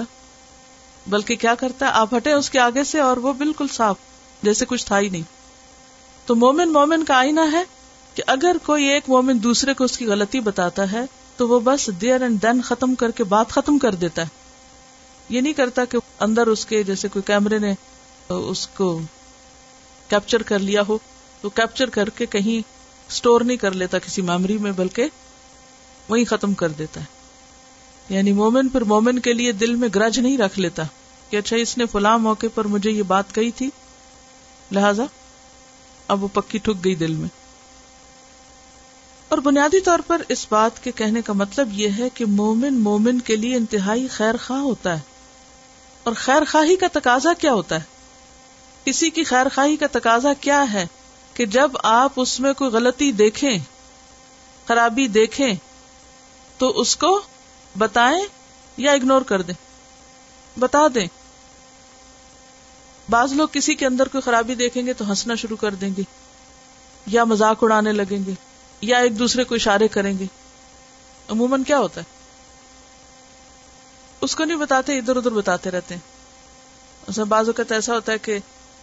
بلکہ کیا کرتا ہے؟ آپ ہٹے اس کے آگے سے اور وہ بالکل صاف، جیسے کچھ تھا ہی نہیں۔ تو مومن مومن کا آئینہ ہے۔ کہ اگر کوئی ایک مومن دوسرے کو اس کی غلطی بتاتا ہے، تو وہ بس دیر اینڈ دین ختم کر کے بات ختم کر دیتا ہے۔ یہ نہیں کرتا کہ اندر اس کے جیسے کوئی کیمرے نے اس کو کیپچر کر لیا ہو، تو کیپچر کر کے کہیں اسٹور نہیں کر لیتا کسی میموری میں، بلکہ وہی ختم کر دیتا ہے۔ یعنی مومن پھر مومن کے لیے دل میں گرج نہیں رکھ لیتا کہ اچھا اس نے فلاں موقع پر مجھے یہ بات کہی تھی۔ لہذا اب وہ پکی ٹھک گئی دل میں۔ اور بنیادی طور پر اس بات کے کہنے کا مطلب یہ ہے کہ مومن مومن کے لیے انتہائی خیر خواہ ہوتا ہے۔ اور خیر خواہی کا تقاضا کیا ہوتا ہے؟ کسی کی خیر خواہی کا تقاضا کیا ہے کہ جب آپ اس میں کوئی غلطی دیکھیں، خرابی دیکھیں، تو اس کو بتائیں یا اگنور کر دیں۔ بتا دیں۔ بعض لوگ کسی کے اندر کوئی خرابی دیکھیں گے تو ہنسنا شروع کر دیں گے یا مزاق اڑانے لگیں گے۔ یا ایک دوسرے کو اشارے کریں گے؟ عموماً کیا ہوتا ہے؟ اس کو نہیں بتاتے، ادھر ادھر بتاتے رہتے ہیں۔ بعض اوقات ایسا ہوتا ہے کہ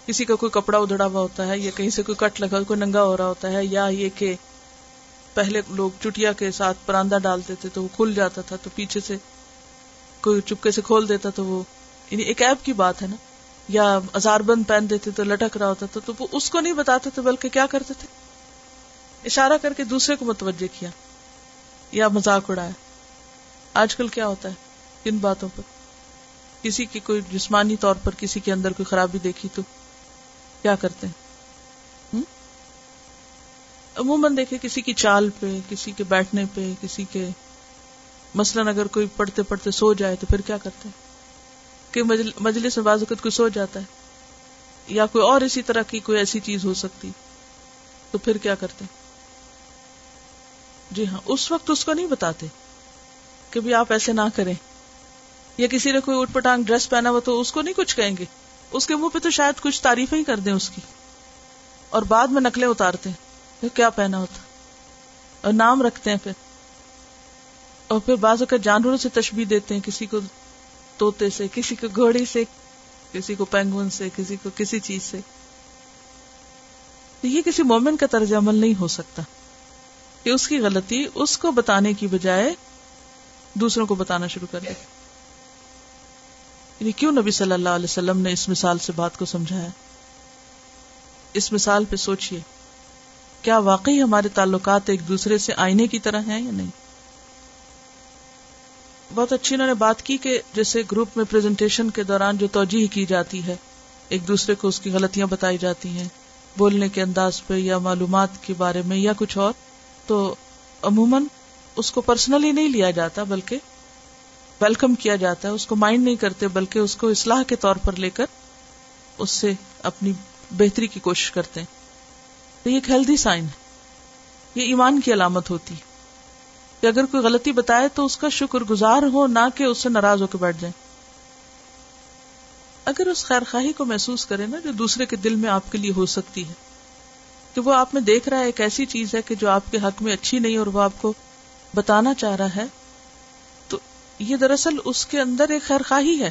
کسی کا کوئی کپڑا ادھڑا ہوا ہوتا ہے یا کہیں سے کوئی کٹ لگا، کوئی ننگا ہو رہا ہوتا ہے یا یہ کہ پہلے لوگ چٹیا کے ساتھ پراندہ ڈالتے تھے تو وہ کھل جاتا تھا تو پیچھے سے کوئی چپکے سے کھول دیتا تو وہ یعنی ایک ایپ کی بات ہے نا۔ یا ازار بند پہن دیتے تو لٹک رہا ہوتا تھا تو وہ اس کو نہیں بتاتے تھے بلکہ کیا کرتے تھے؟ اشارہ کر کے دوسرے کو متوجہ کیا یا مذاق اڑایا۔ آج کل کیا ہوتا ہے کن باتوں پر؟ کسی کی کوئی جسمانی طور پر کسی کے اندر کوئی خرابی دیکھی تو کیا کرتے ہیں؟ عموماً دیکھے کسی کی چال پہ، کسی کے بیٹھنے پہ، کسی کے مثلاً اگر کوئی پڑھتے پڑھتے سو جائے تو پھر کیا کرتے ہیں؟ کہ مجلس میں بعض اوقات کوئی سو جاتا ہے یا کوئی اور اسی طرح کی کوئی ایسی چیز ہو سکتی تو پھر کیا کرتے جی ہاں اس وقت اس کو نہیں بتاتے کہ بھی آپ ایسے نہ کریں۔ یا کسی نے کوئی اٹھ پٹانگ ڈریس پہنا ہوا تو اس کو نہیں کچھ کہیں گے۔ اس کے منہ پہ تو شاید کچھ تعریفیں ہی کر دیں اس کی۔ اور بعد میں نقلیں اتارتے ہیں کیا پہنا ہوتا۔ اور نام رکھتے ہیں پھر۔ اور پھر بعض اوقات جانوروں سے تشبیح دیتے ہیں، کسی کو توتے سے، کسی کو گھوڑی سے، کسی کو پینگون سے، کسی کو کسی چیز سے۔ یہ کسی مومن کا طرز عمل نہیں ہو سکتا۔ کہ اس کی غلطی اس کو بتانے کی بجائے دوسروں کو بتانا شروع کر دے۔ یعنی کیوں نبی صلی اللہ علیہ وسلم نے اس مثال سے بات کو سمجھایا اس مثال پہ سوچئے، کیا واقعی ہمارے تعلقات ایک دوسرے سے آئینے کی طرح ہیں یا نہیں؟ بہت اچھی انہوں نے بات کی کہ جیسے گروپ میں پریزنٹیشن کے دوران جو توجہ کی جاتی ہے، ایک دوسرے کو اس کی غلطیاں بتائی جاتی ہیں، بولنے کے انداز پہ یا معلومات کے بارے میں یا کچھ اور۔ تو عموماً اس کو پرسنلی نہیں لیا جاتا، بلکہ ویلکم کیا جاتا ہے، اس کو مائنڈ نہیں کرتے، بلکہ اس کو اصلاح کے طور پر لے کر اس سے اپنی بہتری کی کوشش کرتے ہیں۔ تو یہ ایک ہیلدی سائن ہے۔ یہ ایمان کی علامت ہوتی ہے۔ کہ اگر کوئی غلطی بتائے تو اس کا شکر گزار ہو، نہ کہ اس سے ناراض ہو کے بیٹھ جائے۔ اگر اس خیر خواہی کو محسوس کرے نا جو دوسرے کے دل میں آپ کے لیے ہو سکتی ہے۔ کہ وہ آپ میں دیکھ رہا ہے ایک ایسی چیز ہے کہ جو آپ کے حق میں اچھی نہیں اور وہ آپ کو بتانا چاہ رہا ہے۔ تو یہ دراصل اس کے اندر ایک خیر خواہی ہے۔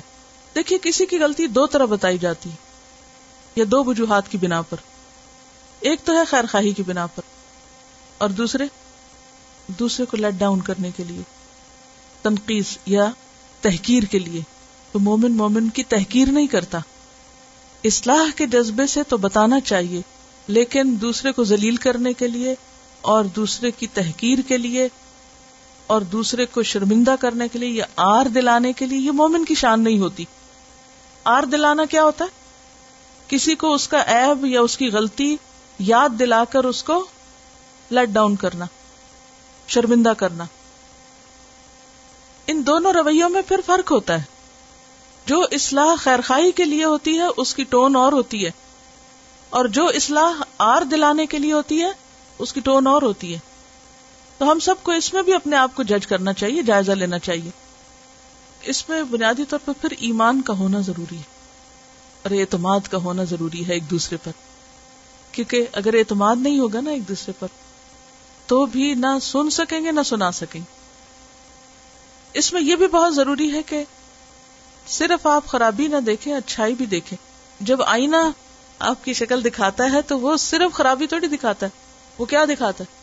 دیکھیے کسی کی غلطی دو طرح بتائی جاتی ہے۔ یا دو وجوہات کی بنا پر۔ ایک تو ہے خیر خواہی کی بنا پر۔ اور دوسرے؟ دوسرے کو لیٹ ڈاؤن کرنے کے لیے۔ تنقید یا تحقیر کے لیے۔ تو مومن مومن کی تحقیر نہیں کرتا۔ اصلاح کے جذبے سے تو بتانا چاہیے۔ لیکن دوسرے کو ذلیل کرنے کے لیے اور دوسرے کی تحقیر کے لیے اور دوسرے کو شرمندہ کرنے کے لیے یا آر دلانے کے لیے یہ مومن کی شان نہیں ہوتی۔ آر دلانا کیا ہوتا ہے؟ کسی کو اس کا ایب یا اس کی غلطی یاد دلا کر اس کو لیٹ ڈاؤن کرنا، شرمندہ کرنا۔ ان دونوں رویوں میں پھر فرق ہوتا ہے۔ جو اصلاح خیر خائی کے لیے ہوتی ہے، اس کی ٹون اور ہوتی ہے۔ اور جو اصلاح آر دلانے کے لیے ہوتی ہے، اس کی ٹون اور ہوتی ہے۔ تو ہم سب کو اس میں بھی اپنے آپ کو جج کرنا چاہیے، جائزہ لینا چاہیے۔ اس میں بنیادی طور پر پھر ایمان کا ہونا ضروری ہے۔ اور اعتماد کا ہونا ضروری ہے ایک دوسرے پر۔ کیونکہ اگر اعتماد نہیں ہوگا نا ایک دوسرے پر، تو بھی نہ سن سکیں گے، نہ سنا سکیں گے۔ اس میں یہ بھی بہت ضروری ہے کہ صرف آپ خرابی نہ دیکھیں، اچھائی بھی دیکھیں۔ جب آئینہ آپ کی شکل دکھاتا ہے تو وہ صرف خرابی تھوڑی دکھاتا ہے، وہ کیا دکھاتا ہے؟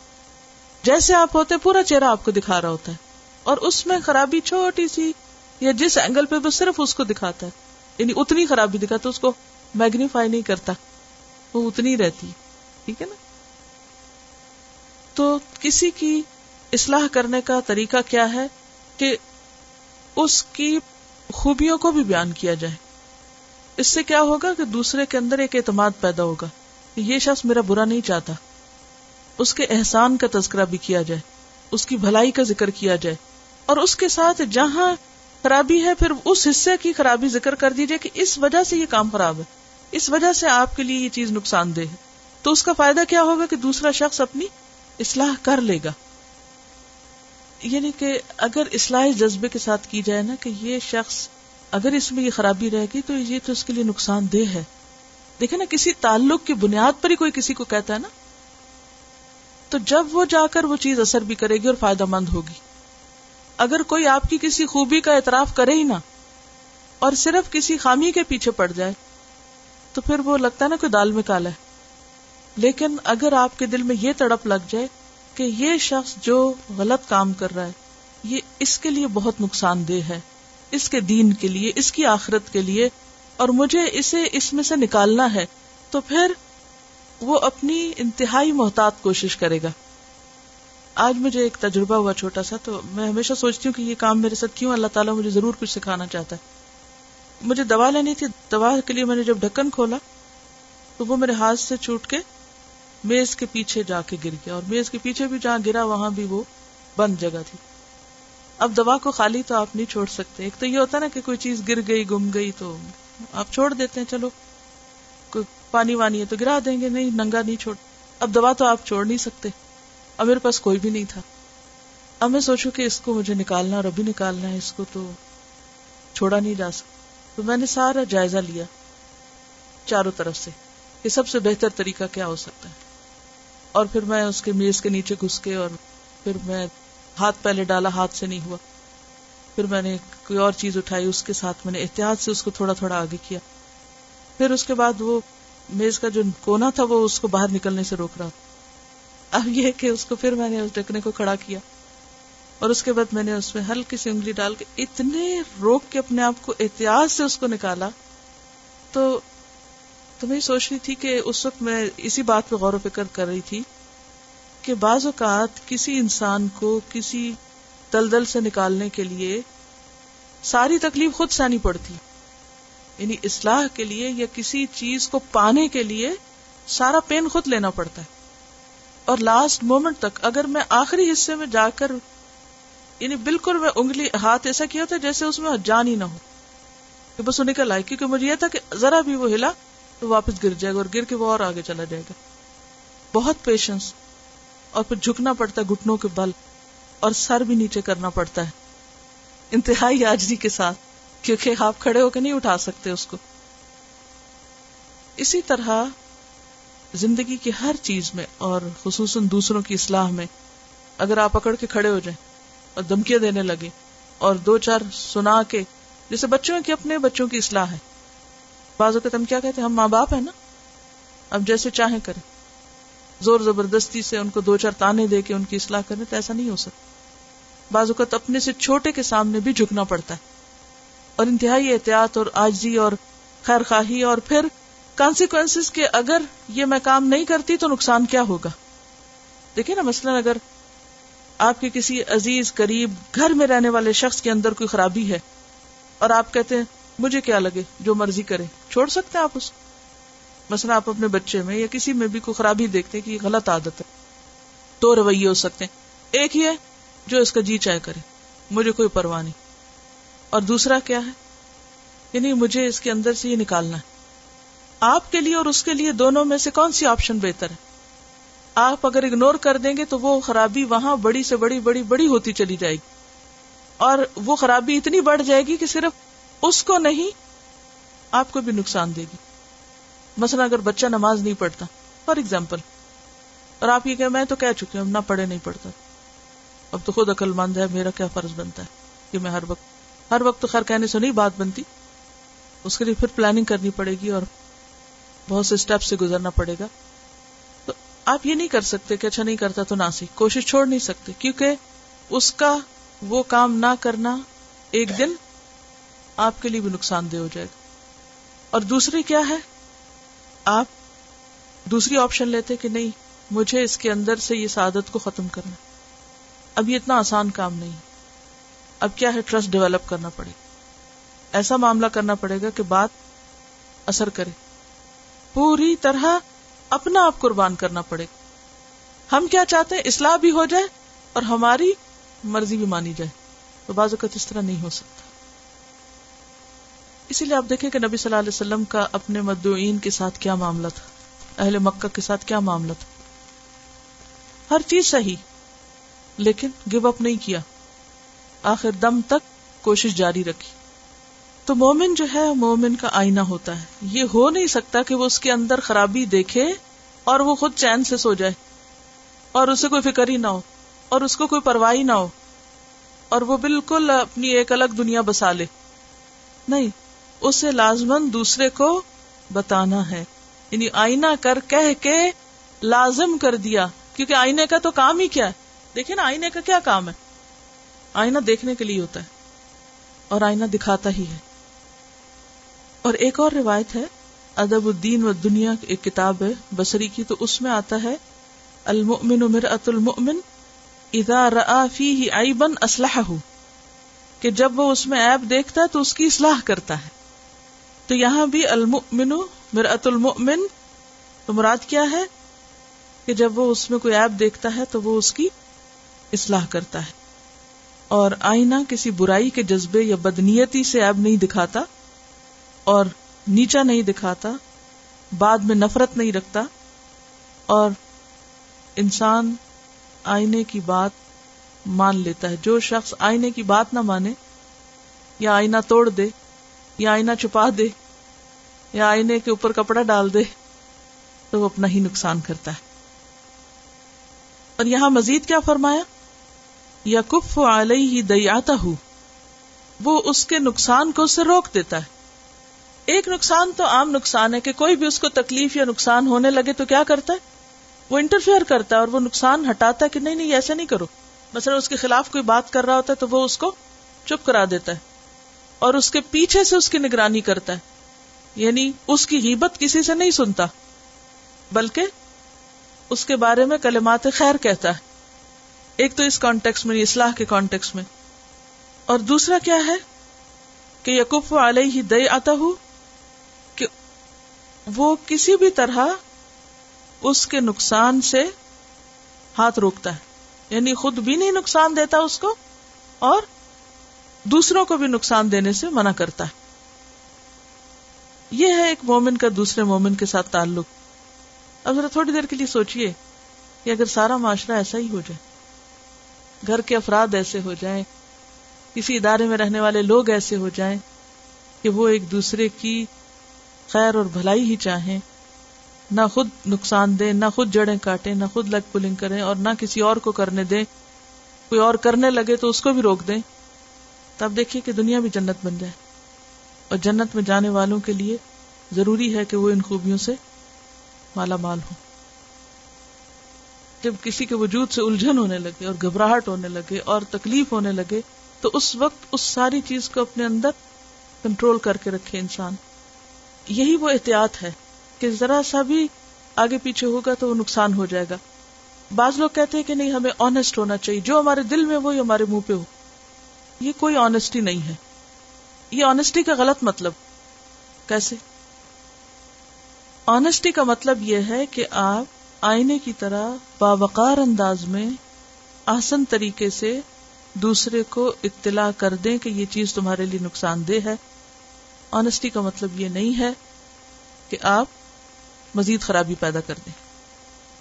جیسے آپ ہوتے پورا چہرہ آپ کو دکھا رہا ہوتا ہے۔ اور اس میں خرابی چھوٹی سی، یا جس اینگل پہ وہ صرف اس کو دکھاتا ہے۔ یعنی اتنی خرابی دکھاتا، اس کو میگنیفائی نہیں کرتا۔ وہ اتنی رہتی، ٹھیک ہے نا؟ تو کسی کی اصلاح کرنے کا طریقہ کیا ہے کہ اس کی خوبیوں کو بھی بیان کیا جائے؟ اس سے کیا ہوگا کہ دوسرے کے اندر ایک اعتماد پیدا ہوگا کہ یہ شخص میرا برا نہیں چاہتا۔ اس کے احسان کا تذکرہ بھی کیا جائے، اس کی بھلائی کا ذکر کیا جائے۔ اور اس کے ساتھ جہاں خرابی ہے، پھر اس حصے کی خرابی ذکر کر دیجیے کہ اس وجہ سے یہ کام خراب ہے، اس وجہ سے آپ کے لیے یہ چیز نقصان دہ ہے۔ تو اس کا فائدہ کیا ہوگا کہ دوسرا شخص اپنی اصلاح کر لے گا۔ یعنی کہ اگر اصلاح جذبے کے ساتھ کی جائے نا کہ یہ شخص اگر اس میں یہ خرابی رہے گی تو یہ تو اس کے لیے نقصان دہ ہے۔ دیکھے نا، کسی تعلق کی بنیاد پر ہی کوئی کسی کو کہتا ہے نا۔ تو جب وہ جا کر وہ چیز اثر بھی کرے گی اور فائدہ مند ہوگی۔ اگر کوئی آپ کی کسی خوبی کا اعتراف کرے ہی نہ اور صرف کسی خامی کے پیچھے پڑ جائے، تو پھر وہ لگتا ہے نا کوئی دال میں کالا ہے۔ لیکن اگر آپ کے دل میں یہ تڑپ لگ جائے کہ یہ شخص جو غلط کام کر رہا ہے، یہ اس کے لیے بہت نقصان دہ ہے۔ اس کے دین کے لیے، اس کی آخرت کے لیے، اور مجھے اسے اس میں سے نکالنا ہے، تو پھر وہ اپنی انتہائی محتاط کوشش کرے گا۔ آج مجھے ایک تجربہ ہوا چھوٹا سا، تو میں ہمیشہ سوچتی ہوں کہ یہ کام میرے ساتھ کیوں اللہ تعالیٰ مجھے ضرور کچھ سکھانا چاہتا ہے۔ مجھے دوا لینی تھی، دوا کے لیے میں نے جب ڈھکن کھولا، تو وہ میرے ہاتھ سے چھوٹ کے میز کے پیچھے جا کے گر گیا، اور میز کے پیچھے بھی جہاں گرا، وہاں بھی وہ بند جگہ تھی۔ اب دوا کو خالی تو آپ نہیں چھوڑ سکتے۔ ایک تو یہ ہوتا نا کہ کوئی چیز گر گئی، گم گئی تو آپ چھوڑ دیتے ہیں، چلو۔ کوئی پانی وانی ہے تو گرا دیں گے، نہیں، ننگا نہیں چھوڑ۔ اب دوا تو آپ چھوڑ نہیں سکتے۔ اب میرے پاس کوئی بھی نہیں تھا۔ اب میں سوچوں کہ اس کو مجھے نکالنا اور ابھی نکالنا ہے، اس کو تو چھوڑا نہیں جا سکتا۔ تو میں نے سارا جائزہ لیا چاروں طرف سے کہ سب سے بہتر طریقہ کیا ہو سکتا ہے۔ اور پھر میں اس کے میز کے نیچے گھس کے اور پھر میں ہاتھ پہلے ڈالا، ہاتھ سے نہیں ہوا۔ پھر میں نے کوئی اور چیز اٹھائی، اس کے ساتھ میں نے احتیاط سے اس کو تھوڑا تھوڑا آگے کیا۔ پھر اس کے بعد وہ میز کا جو کونا تھا، وہ اس کو باہر نکلنے سے روک رہا تھا۔ اب یہ کہ اس کو پھر میں نے اس ڈکنے کو کھڑا کیا۔ اور اس کے بعد میں نے اس میں ہلکی سی انگلی ڈال کے اتنے روک کے اپنے آپ کو احتیاط سے اس کو نکالا۔ تو تمہیں سوچ رہی تھی کہ اس وقت میں اسی بات پہ غور و فکر کر رہی تھی کہ بعض اوقات کسی انسان کو کسی دلدل سے نکالنے کے لیے ساری تکلیف خود سہنی پڑتی۔ یعنی اصلاح کے لیے یا کسی چیز کو پانے کے لیے سارا پین خود لینا پڑتا ہے۔ اور لاسٹ مومنٹ تک اگر میں آخری حصے میں جا کر یعنی بالکل میں انگلی، ہاتھ ایسا کیا تھا جیسے اس میں جان ہی نہ ہو۔ کہ بس وہ نکل آئی کیونکہ مجھے یہ تھا کہ ذرا بھی وہ ہلا تو واپس گر جائے گا اور گر کے وہ اور آگے چلا جائے گا۔ بہت پیشنس اور پھر جھکنا پڑتا ہے گٹنوں کے بل اور سر بھی نیچے کرنا پڑتا ہے۔ انتہائی آجری کے ساتھ، کیونکہ آپ کھڑے ہو کے نہیں اٹھا سکتے اس کو۔ اسی طرح زندگی کی ہر چیز میں اور خصوصاً دوسروں کی اصلاح میں، اگر آپ پکڑ کے کھڑے ہو جائیں اور دھمکیاں دینے لگے اور دو چار سنا کے، جیسے بچوں کی، اپنے بچوں کی اصلاح ہے۔ بازو کے تم کیا کہتے ہیں، ہم ماں باپ ہیں نا۔ اب جیسے چاہیں کریں۔ زور زبردستی سے ان کو دو چار تانے دے کے ان کی اصلاح کرنے، تو ایسا نہیں ہو سکتا۔ بعض اوقات اپنے سے چھوٹے کے سامنے بھی جھکنا پڑتا ہے۔ اور انتہائی احتیاط اور آجی اور خیر خواہی اور پھر کانسیکوینس کے اگر یہ میں کام نہیں کرتی تو نقصان کیا ہوگا؟ دیکھیں نا، مثلاً اگر آپ کے کسی عزیز، قریب، گھر میں رہنے والے شخص کے اندر کوئی خرابی ہے اور آپ کہتے ہیں، مجھے کیا لگے جو مرضی کرے، چھوڑ سکتے ہیں آپ اس کو؟ مثلا آپ اپنے بچے میں یا کسی میں بھی کوئی خرابی دیکھتے کہ یہ غلط عادت ہے، دو رویے ہو سکتے ہیں۔ ایک یہ جو اس کا جی چائے کرے، مجھے کوئی پرواہ نہیں۔ اور دوسرا کیا ہے؟ یعنی مجھے اس کے اندر سے یہ نکالنا ہے۔ آپ کے لیے اور اس کے لیے دونوں میں سے کون سی آپشن بہتر ہے؟ آپ اگر اگنور کر دیں گے تو وہ خرابی وہاں بڑی سے بڑی بڑی بڑی ہوتی چلی جائے گی۔ اور وہ خرابی اتنی بڑھ جائے گی کہ صرف اس کو نہیں، آپ کو بھی نقصان دے گی۔ مثلا اگر بچہ نماز نہیں پڑھتا فار ایگزامپل اور آپ یہ کہ میں تو کہہ چکی ہوں، نہ پڑھے نہیں پڑھتا۔ اب تو خود عقل مند ہے، میرا کیا فرض بنتا ہے کہ میں ہر وقت ہر وقت تو خیر کہنے سے نہیں بات بنتی۔ اس کے لیے پھر پلاننگ کرنی پڑے گی اور بہت سے اسٹیپ سے گزرنا پڑے گا۔ تو آپ یہ نہیں کر سکتے کہ اچھا نہیں کرتا تو نہ سی کوشش چھوڑ نہیں سکتے، کیونکہ اس کا وہ کام نہ کرنا ایک دن آپ کے لیے بھی نقصان دہ ہو جائے گا۔ اور دوسری کیا ہے؟ آپ دوسری آپشن لیتے کہ نہیں، مجھے اس کے اندر سے یہ سعادت کو ختم کرنا۔ اب یہ اتنا آسان کام نہیں۔ اب کیا ہے ٹرسٹ ڈیولپ کرنا پڑے۔ ایسا معاملہ کرنا پڑے گا کہ بات اثر کرے۔ پوری طرح اپنا آپ قربان کرنا پڑے۔ گا ہم کیا چاہتے ہیں؟ اصلاح بھی ہو جائے اور ہماری مرضی بھی مانی جائے۔ تو بعض اوقات اس طرح نہیں ہو سکتا۔ اسی لیے آپ دیکھیں کہ نبی صلی اللہ علیہ وسلم کا اپنے مدعوین کے ساتھ کیا معاملہ تھا؟ اہل مکہ کے ساتھ کیا معاملہ تھا؟ ہر چیز صحیح، لیکن گو اپ نہیں کیا۔ آخر دم تک کوشش جاری رکھی۔ تو مومن جو ہے، مومن کا آئینہ ہوتا ہے۔ یہ ہو نہیں سکتا کہ وہ اس کے اندر خرابی دیکھے اور وہ خود چین سے سو جائے۔ اور اسے کوئی فکر ہی نہ ہو، اور اس کو کوئی پرواہ نہ ہو، اور وہ بالکل اپنی ایک الگ دنیا بسا لے۔ نہیں اسے لازمن دوسرے کو بتانا ہے۔ یعنی آئینہ کر کہہ کے لازم کر دیا۔ کیونکہ آئینے کا تو کام ہی کیا ہے۔ دیکھیں نا، آئینے کا کیا کام ہے؟ آئینہ دیکھنے کے لیے ہوتا ہے۔ اور آئینہ دکھاتا ہی ہے۔ اور ایک اور روایت ہے، ادب الدین و دنیا، ایک کتاب ہے بصری کی، تو اس میں آتا ہے، المؤمن مرأت المؤمن اذا رآ فیہ عیبا اسلحہ کہ جب وہ اس میں عیب دیکھتا ہے تو اس کی اصلاح کرتا ہے۔ تو یہاں بھی المؤمن مرأت المؤمن، تو مراد کیا ہے؟ کہ جب وہ اس میں کوئی عیب دیکھتا ہے تو وہ اس کی اصلاح کرتا ہے۔ اور آئینہ کسی برائی کے جذبے یا بدنیتی سے عیب نہیں دکھاتا، اور نیچا نہیں دکھاتا، بعد میں نفرت نہیں رکھتا، اور انسان آئینے کی بات مان لیتا ہے۔ جو شخص آئینے کی بات نہ مانے یا آئینہ توڑ دے یا آئینہ چھپا دے، یا آئینے کے اوپر کپڑا ڈال دے، تو وہ اپنا ہی نقصان کرتا ہے۔ اور یہاں مزید کیا فرمایا؟ یا کف علیہ ہی دیاتا ہوں وہ اس کے نقصان کو اسے روک دیتا ہے۔ ایک نقصان تو عام نقصان ہے کہ کوئی بھی اس کو تکلیف یا نقصان ہونے لگے تو کیا کرتا ہے؟ وہ انٹرفیئر کرتا ہے اور وہ نقصان ہٹاتا ہے کہ نہیں نہیں، ایسا نہیں کرو۔ مثلا اس کے خلاف کوئی بات کر رہا ہوتا ہے تو وہ اس کو چپ کرا دیتا ہے۔ اور اس کے پیچھے سے اس کی نگرانی کرتا ہے۔ یعنی اس کی غیبت کسی سے نہیں سنتا، بلکہ اس کے بارے میں کلمات خیر کہتا ہے۔ ایک تو اس کانٹیکس میں اصلاح کے کانٹیکس میں۔ اور دوسرا کیا ہے؟ کہ یقف علیہ ہی دئی آتا ہوں کہ وہ کسی بھی طرح اس کے نقصان سے ہاتھ روکتا ہے۔ یعنی خود بھی نہیں نقصان دیتا اس کو، اور دوسروں کو بھی نقصان دینے سے منع کرتا ہے۔ یہ ہے ایک مومن کا دوسرے مومن کے ساتھ تعلق۔ اب ذرا تھوڑی دیر کے لیے سوچئے کہ اگر سارا معاشرہ ایسا ہی ہو جائے، گھر کے افراد ایسے ہو جائیں، کسی ادارے میں رہنے والے لوگ ایسے ہو جائیں کہ وہ ایک دوسرے کی خیر اور بھلائی ہی چاہیں، نہ خود نقصان دیں، نہ خود جڑیں کاٹیں، نہ خود لگ پلنگ کریں اور نہ کسی اور کو کرنے دیں۔ کوئی اور کرنے لگے تو اس کو بھی روک دیں۔ تب دیکھیے کہ دنیا بھی جنت بن جائے۔ اور جنت میں جانے والوں کے لیے ضروری ہے کہ وہ ان خوبیوں سے مالا مال ہو جب کسی کے وجود سے الجھن ہونے لگے اور گھبراہٹ ہونے لگے اور تکلیف ہونے لگے، تو اس وقت اس ساری چیز کو اپنے اندر کنٹرول کر کے رکھے انسان۔ یہی وہ احتیاط ہے کہ ذرا سا بھی آگے پیچھے ہوگا تو وہ نقصان ہو جائے گا۔ بعض لوگ کہتے ہیں کہ نہیں، ہمیں آنےسٹ ہونا چاہیے۔ جو ہمارے دل میں وہ ہمارے منہ پہ ہو۔ یہ کوئی آنےسٹی نہیں ہے۔ یہ آنےسٹی کا غلط مطلب۔ کیسے؟ آنےسٹی کا مطلب یہ ہے کہ آپ آئینے کی طرح باوقار انداز میں آسن طریقے سے دوسرے کو اطلاع کر دیں کہ یہ چیز تمہارے لیے نقصان دہ ہے۔ آنےسٹی کا مطلب یہ نہیں ہے کہ آپ مزید خرابی پیدا کر دیں۔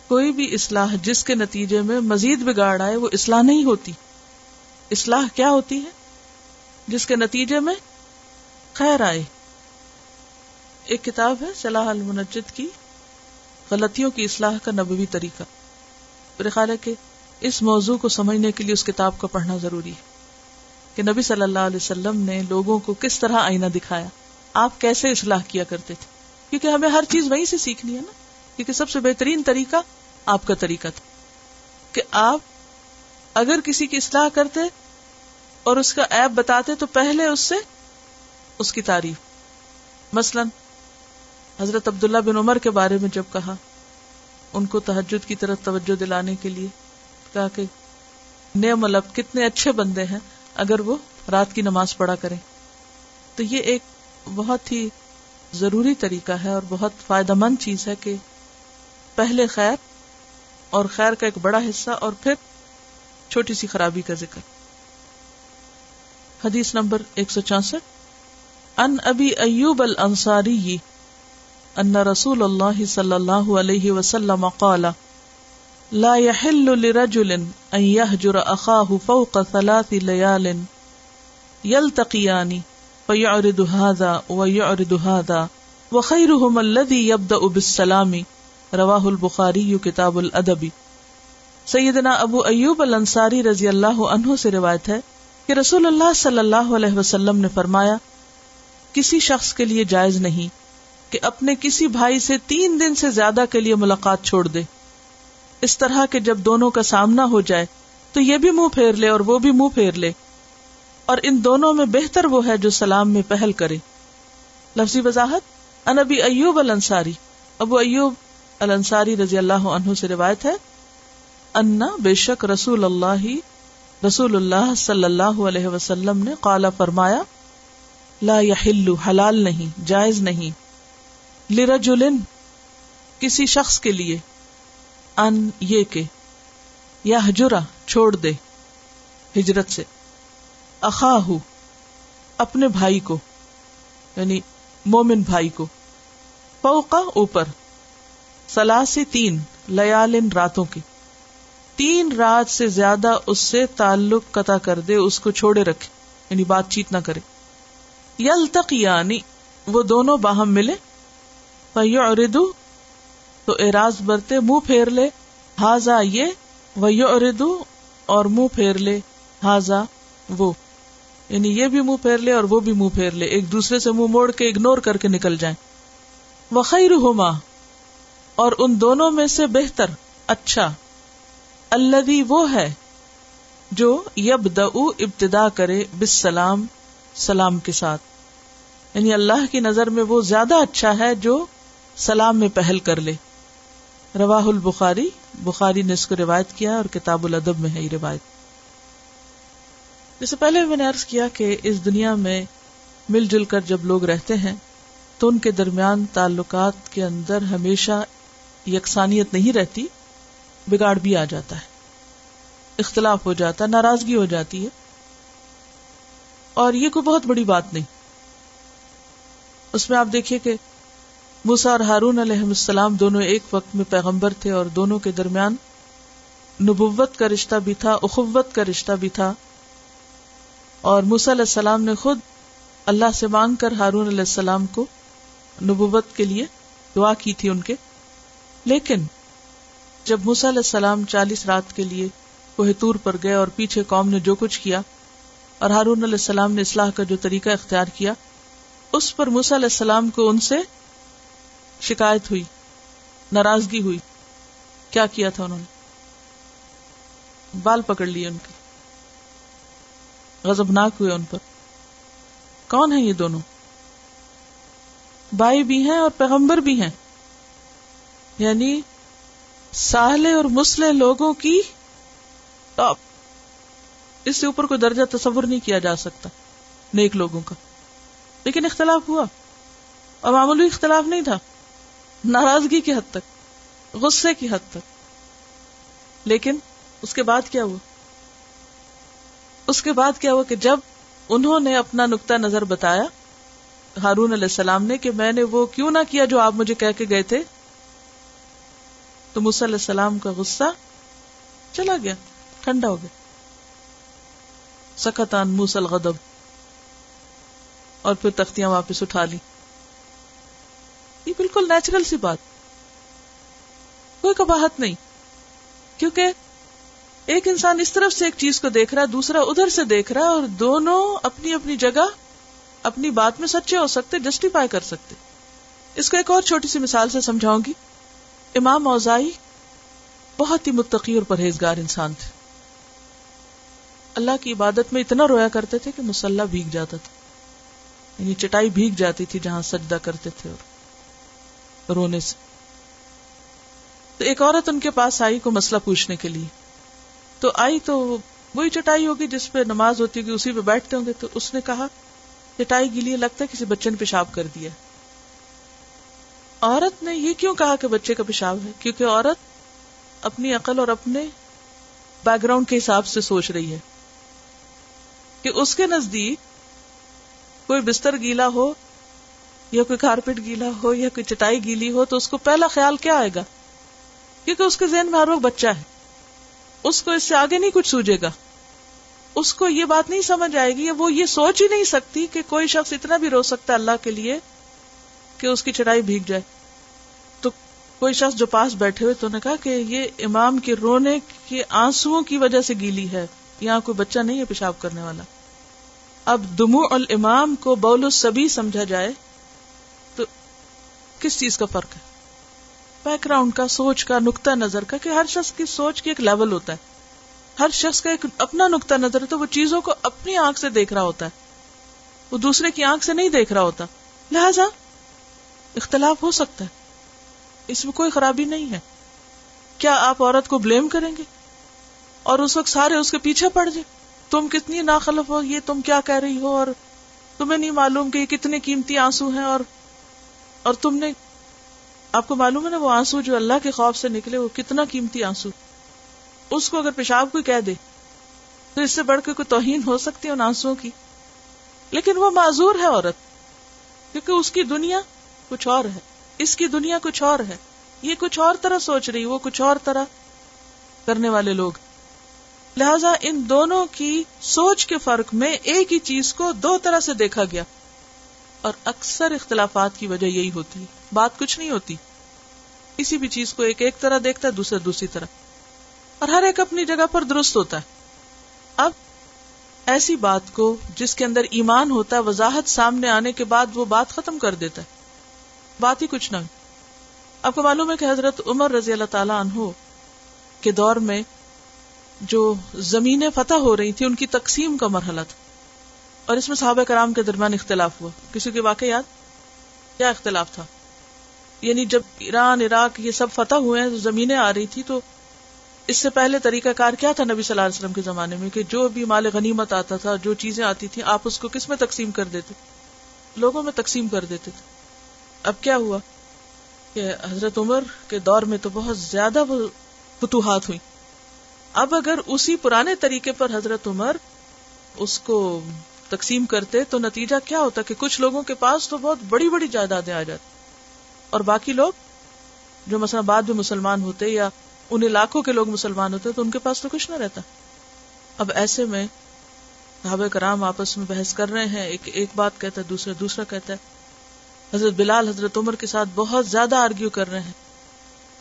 کوئی بھی اصلاح جس کے نتیجے میں مزید بگاڑ آئے وہ اصلاح نہیں ہوتی۔ اصلاح کیا ہوتی ہے جس کے نتیجے میں خیر آئے؟ ایک کتاب ہے صلاح المنجد کی، غلطیوں کی اصلاح کا نبوی طریقہ۔ میرے خیال ہے کہ اس موضوع کو سمجھنے کے لیے اس کتاب کو پڑھنا ضروری ہے کہ نبی صلی اللہ علیہ وسلم نے لوگوں کو کس طرح آئینہ دکھایا۔ آپ کیسے اصلاح کیا کرتے تھے؟ کیونکہ ہمیں ہر چیز وہیں سے سیکھنی ہے نا۔ کیونکہ سب سے بہترین طریقہ آپ کا طریقہ تھا کہ آپ اگر کسی کی اصلاح کرتے اور اس کا ایپ بتاتے تو پہلے اس سے اس کی تعریف۔ مثلا، حضرت عبداللہ بن عمر کے بارے میں جب کہا، ان کو تحجد کی طرف توجہ دلانے کے لیے، کہا کہ نئے ملب کتنے اچھے بندے ہیں، اگر وہ رات کی نماز پڑھا کریں۔ تو یہ ایک بہت ہی ضروری طریقہ ہے اور بہت فائدہ مند چیز ہے کہ پہلے خیر اور خیر کا ایک بڑا حصہ اور پھر چھوٹی سی خرابی کا ذکر۔ حدیث نمبر ایک سو چونسٹھ۔ ان ابی ایوب الانصاری ان رسول اللہ صلی اللہ علیہ وسلم قال، لا يحل لرجل ان يهجر اخاه فوق ثلاث ليال يلتقيان فيعرض هذا ويعرض هذا وخيرهم الذي يبدا بالسلام رواه البخاري كتاب الادب۔ سیدنا ابو ایوب الانصاری رضی اللہ عنہ سے روایت ہے کہ رسول اللہ صلی اللہ علیہ وسلم نے فرمایا، کسی شخص کے لیے جائز نہیں کہ اپنے کسی بھائی سے تین دن سے زیادہ کے لیے ملاقات چھوڑ دے۔ اس طرح کے جب دونوں کا سامنا ہو جائے، تو یہ بھی منہ پھیر لے اور وہ بھی منہ پھیر لے۔ اور ان دونوں میں بہتر وہ ہے جو سلام میں پہل کرے۔ لفظی وضاحت ان ابی ایوب الانصاری۔ ابو ایوب الانصاری رضی اللہ عنہ سے روایت ہے، انا بے شک رسول اللہ رسول اللہ صلی اللہ علیہ وسلم نے قالا فرمایا، لا يحل حلال نہیں، جائز نہیں۔ لرجل کسی شخص کے لیے۔ ان، یہ کہ، یا ہجرا چھوڑ دے۔ ہجرت سے۔ اخاہ اپنے بھائی کو یعنی مومن بھائی کو۔ فوقا، اوپر۔ سلاسی تین لیال راتوں کی۔ تین رات سے زیادہ اس سے تعلق قطع کر دے، اس کو چھوڑے رکھے یعنی بات چیت نہ کرے۔ یل تک یعنی وہ دونوں باہم ملے۔ اردو تو اراض برتے، منہ پھیر لے۔ ہاضا یہ وہ اردو اور منہ پھیر لے۔ ہاضا وہ۔ یعنی یہ بھی منہ پھیر لے اور وہ بھی منہ پھیر لے۔ ایک دوسرے سے منہ موڑ کے اگنور کر کے نکل جائیں۔ وخیر ہوما اور ان دونوں میں سے بہتر اچھا۔ اللہ وہ ہے جو یب ابتدا کرے بس سلام سلام کے ساتھ۔ یعنی اللہ کی نظر میں وہ زیادہ اچھا ہے جو سلام میں پہل کر لے۔ رواہ البخاری، بخاری نے اس کو روایت کیا اور کتاب الادب میں ہے یہ روایت۔ جیسے پہلے میں نے عرض کیا کہ اس دنیا میں مل جل کر جب لوگ رہتے ہیں، تو ان کے درمیان تعلقات کے اندر ہمیشہ یکسانیت نہیں رہتی۔ بگاڑ بھی آ جاتا ہے۔ اختلاف ہو جاتا ہے، ناراضگی ہو جاتی ہے۔ اور یہ کوئی بہت بڑی بات نہیں۔ اس میں آپ دیکھیے کہ موسا اور ہارون علیہ السلام دونوں ایک وقت میں پیغمبر تھے اور دونوں کے درمیان نبوت کا رشتہ بھی تھا، اخوت کا رشتہ بھی تھا۔ اور موسی علیہ السلام نے خود اللہ سے مانگ کر ہارون علیہ السلام کو نبوت کے لیے دعا کی تھی ان کے۔ لیکن جب موسی علیہ السلام چالیس رات کے لیے کوہتور پر گئے اور پیچھے قوم نے جو کچھ کیا اور ہارون علیہ السلام نے اصلاح کا جو طریقہ اختیار کیا، اس پر موسی علیہ السلام کو ان سے شکایت ہوئی، ناراضگی ہوئی۔ کیا کیا تھا انہوں نے؟ بال پکڑ لیے ان کے۔ غزبناک ہوئے ان پر۔ کون ہے یہ دونوں؟ بھائی بھی ہیں اور پیغمبر بھی ہیں۔ یعنی ساہلے اور مسلے لوگوں کی ٹاپ۔ اس سے اوپر کوئی درجہ تصور نہیں کیا جا سکتا، نیک لوگوں کا۔ لیکن اختلاف ہوا۔ اور معمولی اختلاف نہیں تھا۔ ناراضگی کی حد تک، غصے کی حد تک۔ لیکن اس کے بعد کیا ہوا؟ اس کے بعد کیا ہوا کہ جب انہوں نے اپنا نقطہ نظر بتایا، ہارون علیہ السلام نے کہ میں نے وہ کیوں نہ کیا جو آپ مجھے کہہ کے گئے تھے تو علیہ السلام کا غصہ چلا گیا، ٹھنڈا ہو گیا۔ سکتان موسل غدب اور پھر تختیاں واپس اٹھا لی۔ یہ بالکل نیچرل سی بات۔ کوئی کباہت نہیں۔ کیونکہ ایک انسان اس طرف سے ایک چیز کو دیکھ رہا ہے دوسرا ادھر سے دیکھ رہا ہے اور دونوں اپنی اپنی جگہ، اپنی بات میں سچے ہو سکتے جسٹیفائی کر سکتے۔ اس کو ایک اور چھوٹی سی مثال سے سمجھاؤں گی۔ امام اوزائی بہت ہی متقی اور پرہیزگار انسان تھے۔ اللہ کی عبادت میں اتنا رویا کرتے تھے کہ مسلح بھیگ جاتا تھا۔ یعنی چٹائی بھیگ جاتی تھی جہاں سجدہ کرتے تھے اور رونے سے۔ تو ایک عورت ان کے پاس آئی کو مسئلہ پوچھنے کے لیے۔ تو آئی تو وہی چٹائی ہوگی جس پہ نماز ہوتی ہوگی، اسی پہ بیٹھتے ہوں گے۔ تو اس نے کہا، چٹائی گیلی لگتا ہے کسی بچے نے پیشاب کر دیا۔ عورت نے یہ کیوں کہا کہ بچے کا پیشاب ہے؟ کیونکہ عورت اپنی عقل اور اپنے بیک گراؤنڈ کے حساب سے سوچ رہی ہے کہ اس کے نزدیک کوئی بستر گیلا ہو یا کوئی کارپیٹ گیلا ہو یا کوئی چٹائی گیلی ہو تو اس کو پہلا خیال کیا آئے گا؟ کیونکہ اس کے ذہن میں ہر وقت بچہ ہے۔ اس کو اس سے آگے نہیں کچھ سوجے گا۔ اس کو یہ بات نہیں سمجھ آئے گی، وہ یہ سوچ ہی نہیں سکتی کہ کوئی شخص اتنا بھی رو سکتا اللہ کے لیے کہ اس کی چڑھائی بھیگ جائے۔ تو کوئی شخص جو پاس بیٹھے ہوئے تو نے کہا کہ یہ امام کے رونے کے آنسو کی وجہ سے گیلی ہے، یہاں کوئی بچہ نہیں ہے پیشاب کرنے والا۔ اب دمو الامام کو بول سبھی سمجھا جائے تو کس چیز کا فرق ہے؟ بیک گراؤنڈ کا، سوچ کا، نقطہ نظر کا کہ ہر شخص کی سوچ کی ایک لیول ہوتا ہے۔ ہر شخص کا ایک اپنا نقطہ نظر ہے تو وہ چیزوں کو اپنی آنکھ سے دیکھ رہا ہوتا ہے۔ وہ دوسرے کی آنکھ سے نہیں دیکھ رہا ہوتا۔ لہذا اختلاف ہو سکتا ہے۔ اس میں کوئی خرابی نہیں ہے۔ کیا آپ عورت کو بلیم کریں گے؟ اور اس وقت سارے اس کے پیچھے پڑ جائیں۔ تم کتنی ناخلف ہو، یہ تم کیا کہہ رہی ہو؟ اور تمہیں نہیں معلوم کہ یہ کتنے قیمتی آنسو ہیں اور اور تم نے، آپ کو معلوم ہے نا وہ آنسو جو اللہ کے خوف سے نکلے، وہ کتنا قیمتی آنسو۔ اس کو اگر پیشاب کو کہہ دے، تو اس سے بڑھ کے کوئی توہین ہو سکتی ہے ان آنسو کی۔ لیکن وہ معذور ہے عورت، کیونکہ اس کی دنیا کچھ اور ہے۔ اس کی دنیا کچھ اور ہے۔ یہ کچھ اور طرح سوچ رہی، وہ کچھ اور طرح کرنے والے لوگ۔ لہذا ان دونوں کی سوچ کے فرق میں ایک ہی چیز کو دو طرح سے دیکھا گیا۔ اور اکثر اختلافات کی وجہ یہی ہوتی۔ بات کچھ نہیں ہوتی۔ کسی بھی چیز کو ایک ایک طرح دیکھتا ہے دوسرا دوسری طرح۔ اور ہر ایک اپنی جگہ پر درست ہوتا ہے۔ اب ایسی بات کو جس کے اندر ایمان ہوتا ہے وضاحت سامنے آنے کے بعد وہ بات ختم کر دیتا ہے۔ بات ہی کچھ نہ۔ آپ کو معلوم ہے کہ حضرت عمر رضی اللہ تعالی عنہ کے دور میں جو زمینیں فتح ہو رہی تھی ان کی تقسیم کا مرحلہ تھا۔ اور اس میں صحابہ کرام کے درمیان اختلاف ہوا۔ کسی کے واقع یاد؟ کیا اختلاف تھا؟ یعنی جب ایران، عراق یہ سب فتح ہوئے ہیں، زمینیں آ رہی تھی تو اس سے پہلے طریقہ کار کیا تھا نبی صلی اللہ علیہ وسلم کے زمانے میں؟ کہ جو بھی مال غنیمت آتا تھا، جو چیزیں آتی تھی آپ اس کو کس میں تقسیم کر دیتے؟ لوگوں میں تقسیم کر دیتے تھے۔ اب کیا ہوا کہ حضرت عمر کے دور میں تو بہت زیادہ فتوحات ہوئی اب اگر اسی پرانے طریقے پر حضرت عمر اس کو تقسیم کرتے تو نتیجہ کیا ہوتا کہ کچھ لوگوں کے پاس تو بہت بڑی بڑی جائیدادیں آ جاتی۔ اور باقی لوگ جو مثلا بعد میں مسلمان ہوتے یا ان علاقوں کے لوگ مسلمان ہوتے تو ان کے پاس تو کچھ نہ رہتا۔ اب ایسے میں صحابہ کرام آپس میں بحث کر رہے ہیں، ایک ایک بات کہتا ہے، دوسرا دوسرا کہتا ہے۔ حضرت بلال حضرت عمر کے ساتھ بہت زیادہ آرگیو کر رہے ہیں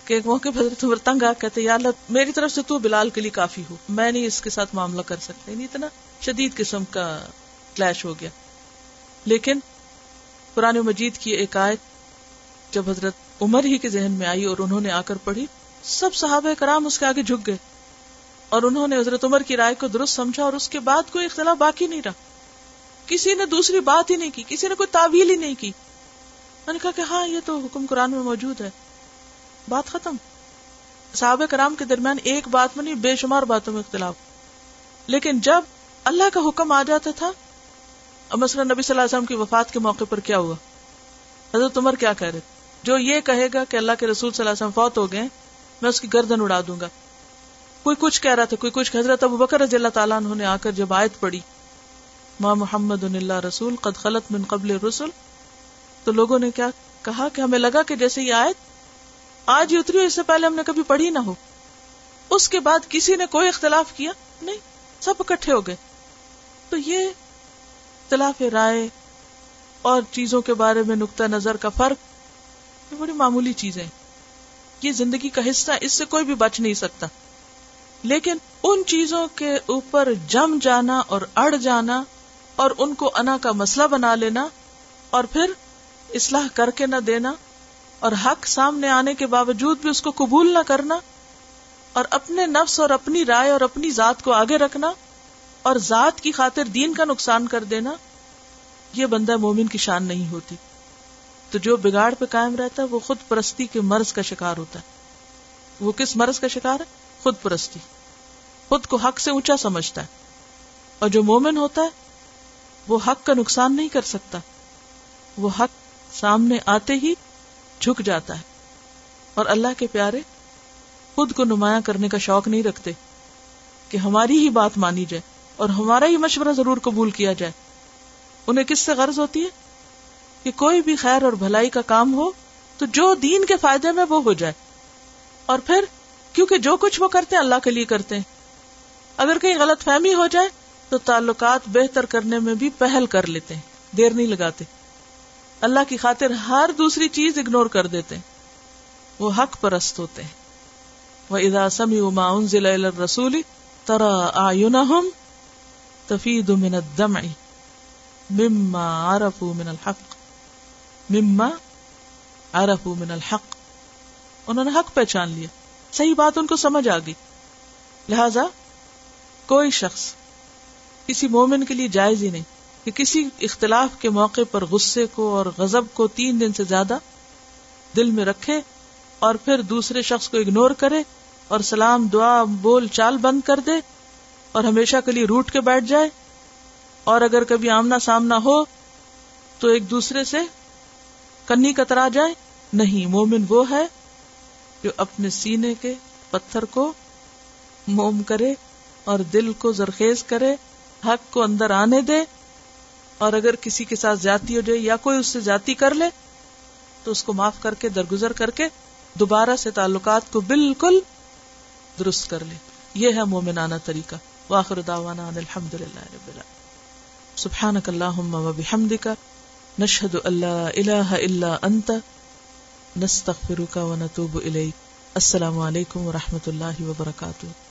کہ ایک موقع حضرت عمر تنگ آ کہتے یا اللہ، میری طرف سے تو بلال کے لیے کافی ہو، میں نہیں اس کے ساتھ معاملہ کر سکتا۔ یعنی اتنا شدید قسم کا کلیش ہو گیا۔ لیکن قرآن مجید کی ایک آیت جب حضرت عمر ہی کے ذہن میں آئی اور انہوں نے آ کر پڑھی، سب صحابہ کرام اس کے آگے جھک گئے اور انہوں نے حضرت عمر کی رائے کو درست سمجھا اور اس کے بعد کوئی اختلاف باقی نہیں رہا۔ کسی نے دوسری بات ہی نہیں کی، کسی نے کوئی تعویل ہی نہیں کی۔ میں نے کہا کہ ہاں یہ تو حکم قرآن میں موجود ہے۔ بات ختم۔ صحابہ کرام کے درمیان ایک بات میں نہیں بے شمار باتوں میں اختلاف۔ لیکن جب اللہ کا حکم آ جاتا تھا مثلا نبی صلی اللہ علیہ وسلم کی وفات کے موقع پر کیا ہوا؟ حضرت عمر کیا کہہ رہے جو یہ کہے گا کہ اللہ کے رسول صلی اللہ علیہ وسلم فوت ہو گئے، میں اس کی گردن اڑا دوں گا۔ کوئی کچھ کہہ رہا تھا، کوئی کچھ۔ حضرت ابو بکر رضی اللہ تعالیٰ انہوں نے آ کر جب آیت پڑی ماں محمد اللہ رسول، قد خلط من قبل رسول تو لوگوں نے کیا کہا کہ ہمیں لگا کہ جیسے یہ آیت آج ہی اتری ہو اس سے پہلے ہم نے کبھی پڑھی نہ ہو۔ اس کے بعد کسی نے کوئی اختلاف کیا؟ نہیں، سب اکٹھے ہو گئے۔ تو یہ اختلاف رائے اور چیزوں کے بارے میں نقطہ نظر کا فرق یہ بڑی معمولی چیزیں یہ زندگی کا حصہ، اس سے کوئی بھی بچ نہیں سکتا۔ لیکن ان چیزوں کے اوپر جم جانا اور اڑ جانا اور ان کو انا کا مسئلہ بنا لینا اور پھر اصلاح کر کے نہ دینا اور حق سامنے آنے کے باوجود بھی اس کو قبول نہ کرنا اور اپنے نفس اور اپنی رائے اور اپنی ذات کو آگے رکھنا اور ذات کی خاطر دین کا نقصان کر دینا، یہ بندہ مومن کی شان نہیں ہوتی۔ تو جو بگاڑ پہ قائم رہتا ہے، وہ خود پرستی کے مرض کا شکار ہوتا ہے۔ وہ کس مرض کا شکار ہے؟ خود پرستی۔ خود کو حق سے اونچا سمجھتا ہے۔ اور جو مومن ہوتا ہے، وہ حق کا نقصان نہیں کر سکتا۔ وہ حق سامنے آتے ہی جھک جاتا ہے اور اللہ کے پیارے خود کو نمایاں کرنے کا شوق نہیں رکھتے کہ ہماری ہی بات مانی جائے اور ہمارا ہی مشورہ ضرور قبول کیا جائے۔ انہیں کس سے غرض ہوتی ہے؟ کہ کوئی بھی خیر اور بھلائی کا کام ہو تو جو دین کے فائدے میں وہ ہو جائے۔ اور پھر کیونکہ جو کچھ وہ کرتے ہیں اللہ کے لیے کرتے ہیں۔ اگر کہیں غلط فہمی ہو جائے تو تعلقات بہتر کرنے میں بھی پہل کر لیتے ہیں، دیر نہیں لگاتے۔ اللہ کی خاطر ہر دوسری چیز اگنور کر دیتے ہیں۔ وہ حق پرست ہوتے ہیں۔ وہ ادا سمی اما ضلع رسولی ترا آ تفید من الدمع مما عرفوا من الحق مما عرفوا من الحق انہوں نے حق پہچان لیا۔ صحیح بات ان کو سمجھ آ گئی۔ لہذا کوئی شخص کسی مومن کے لیے جائز ہی نہیں۔ کہ کسی اختلاف کے موقع پر غصے کو اور غزب کو تین دن سے زیادہ دل میں رکھے اور پھر دوسرے شخص کو اگنور کرے اور سلام، دعا، بول چال بند کر دے اور ہمیشہ کے لیے روٹ کے بیٹھ جائے۔ اور اگر کبھی آمنا سامنا ہو تو ایک دوسرے سے کنی کترا جائے۔ نہیں، مومن وہ ہے جو اپنے سینے کے پتھر کو موم کرے اور دل کو زرخیز کرے، حق کو اندر آنے دے۔ اور اگر کسی کے ساتھ زیادتی ہو جائے یا کوئی اس سے زیادتی کر لے، تو اس کو معاف کر کے، درگزر کر کے دوبارہ سے تعلقات کو بالکل درست کر لے۔ یہ ہے مومنانہ طریقہ۔ واخر دعوانا ان الحمد للہ رب العالمین۔ سبحانک اللہم و بحمدک، نشہد اللہ الہ الا انت، نستغفرک و نتوب الیک۔ السلام علیکم و رحمۃ اللہ وبرکاتہ۔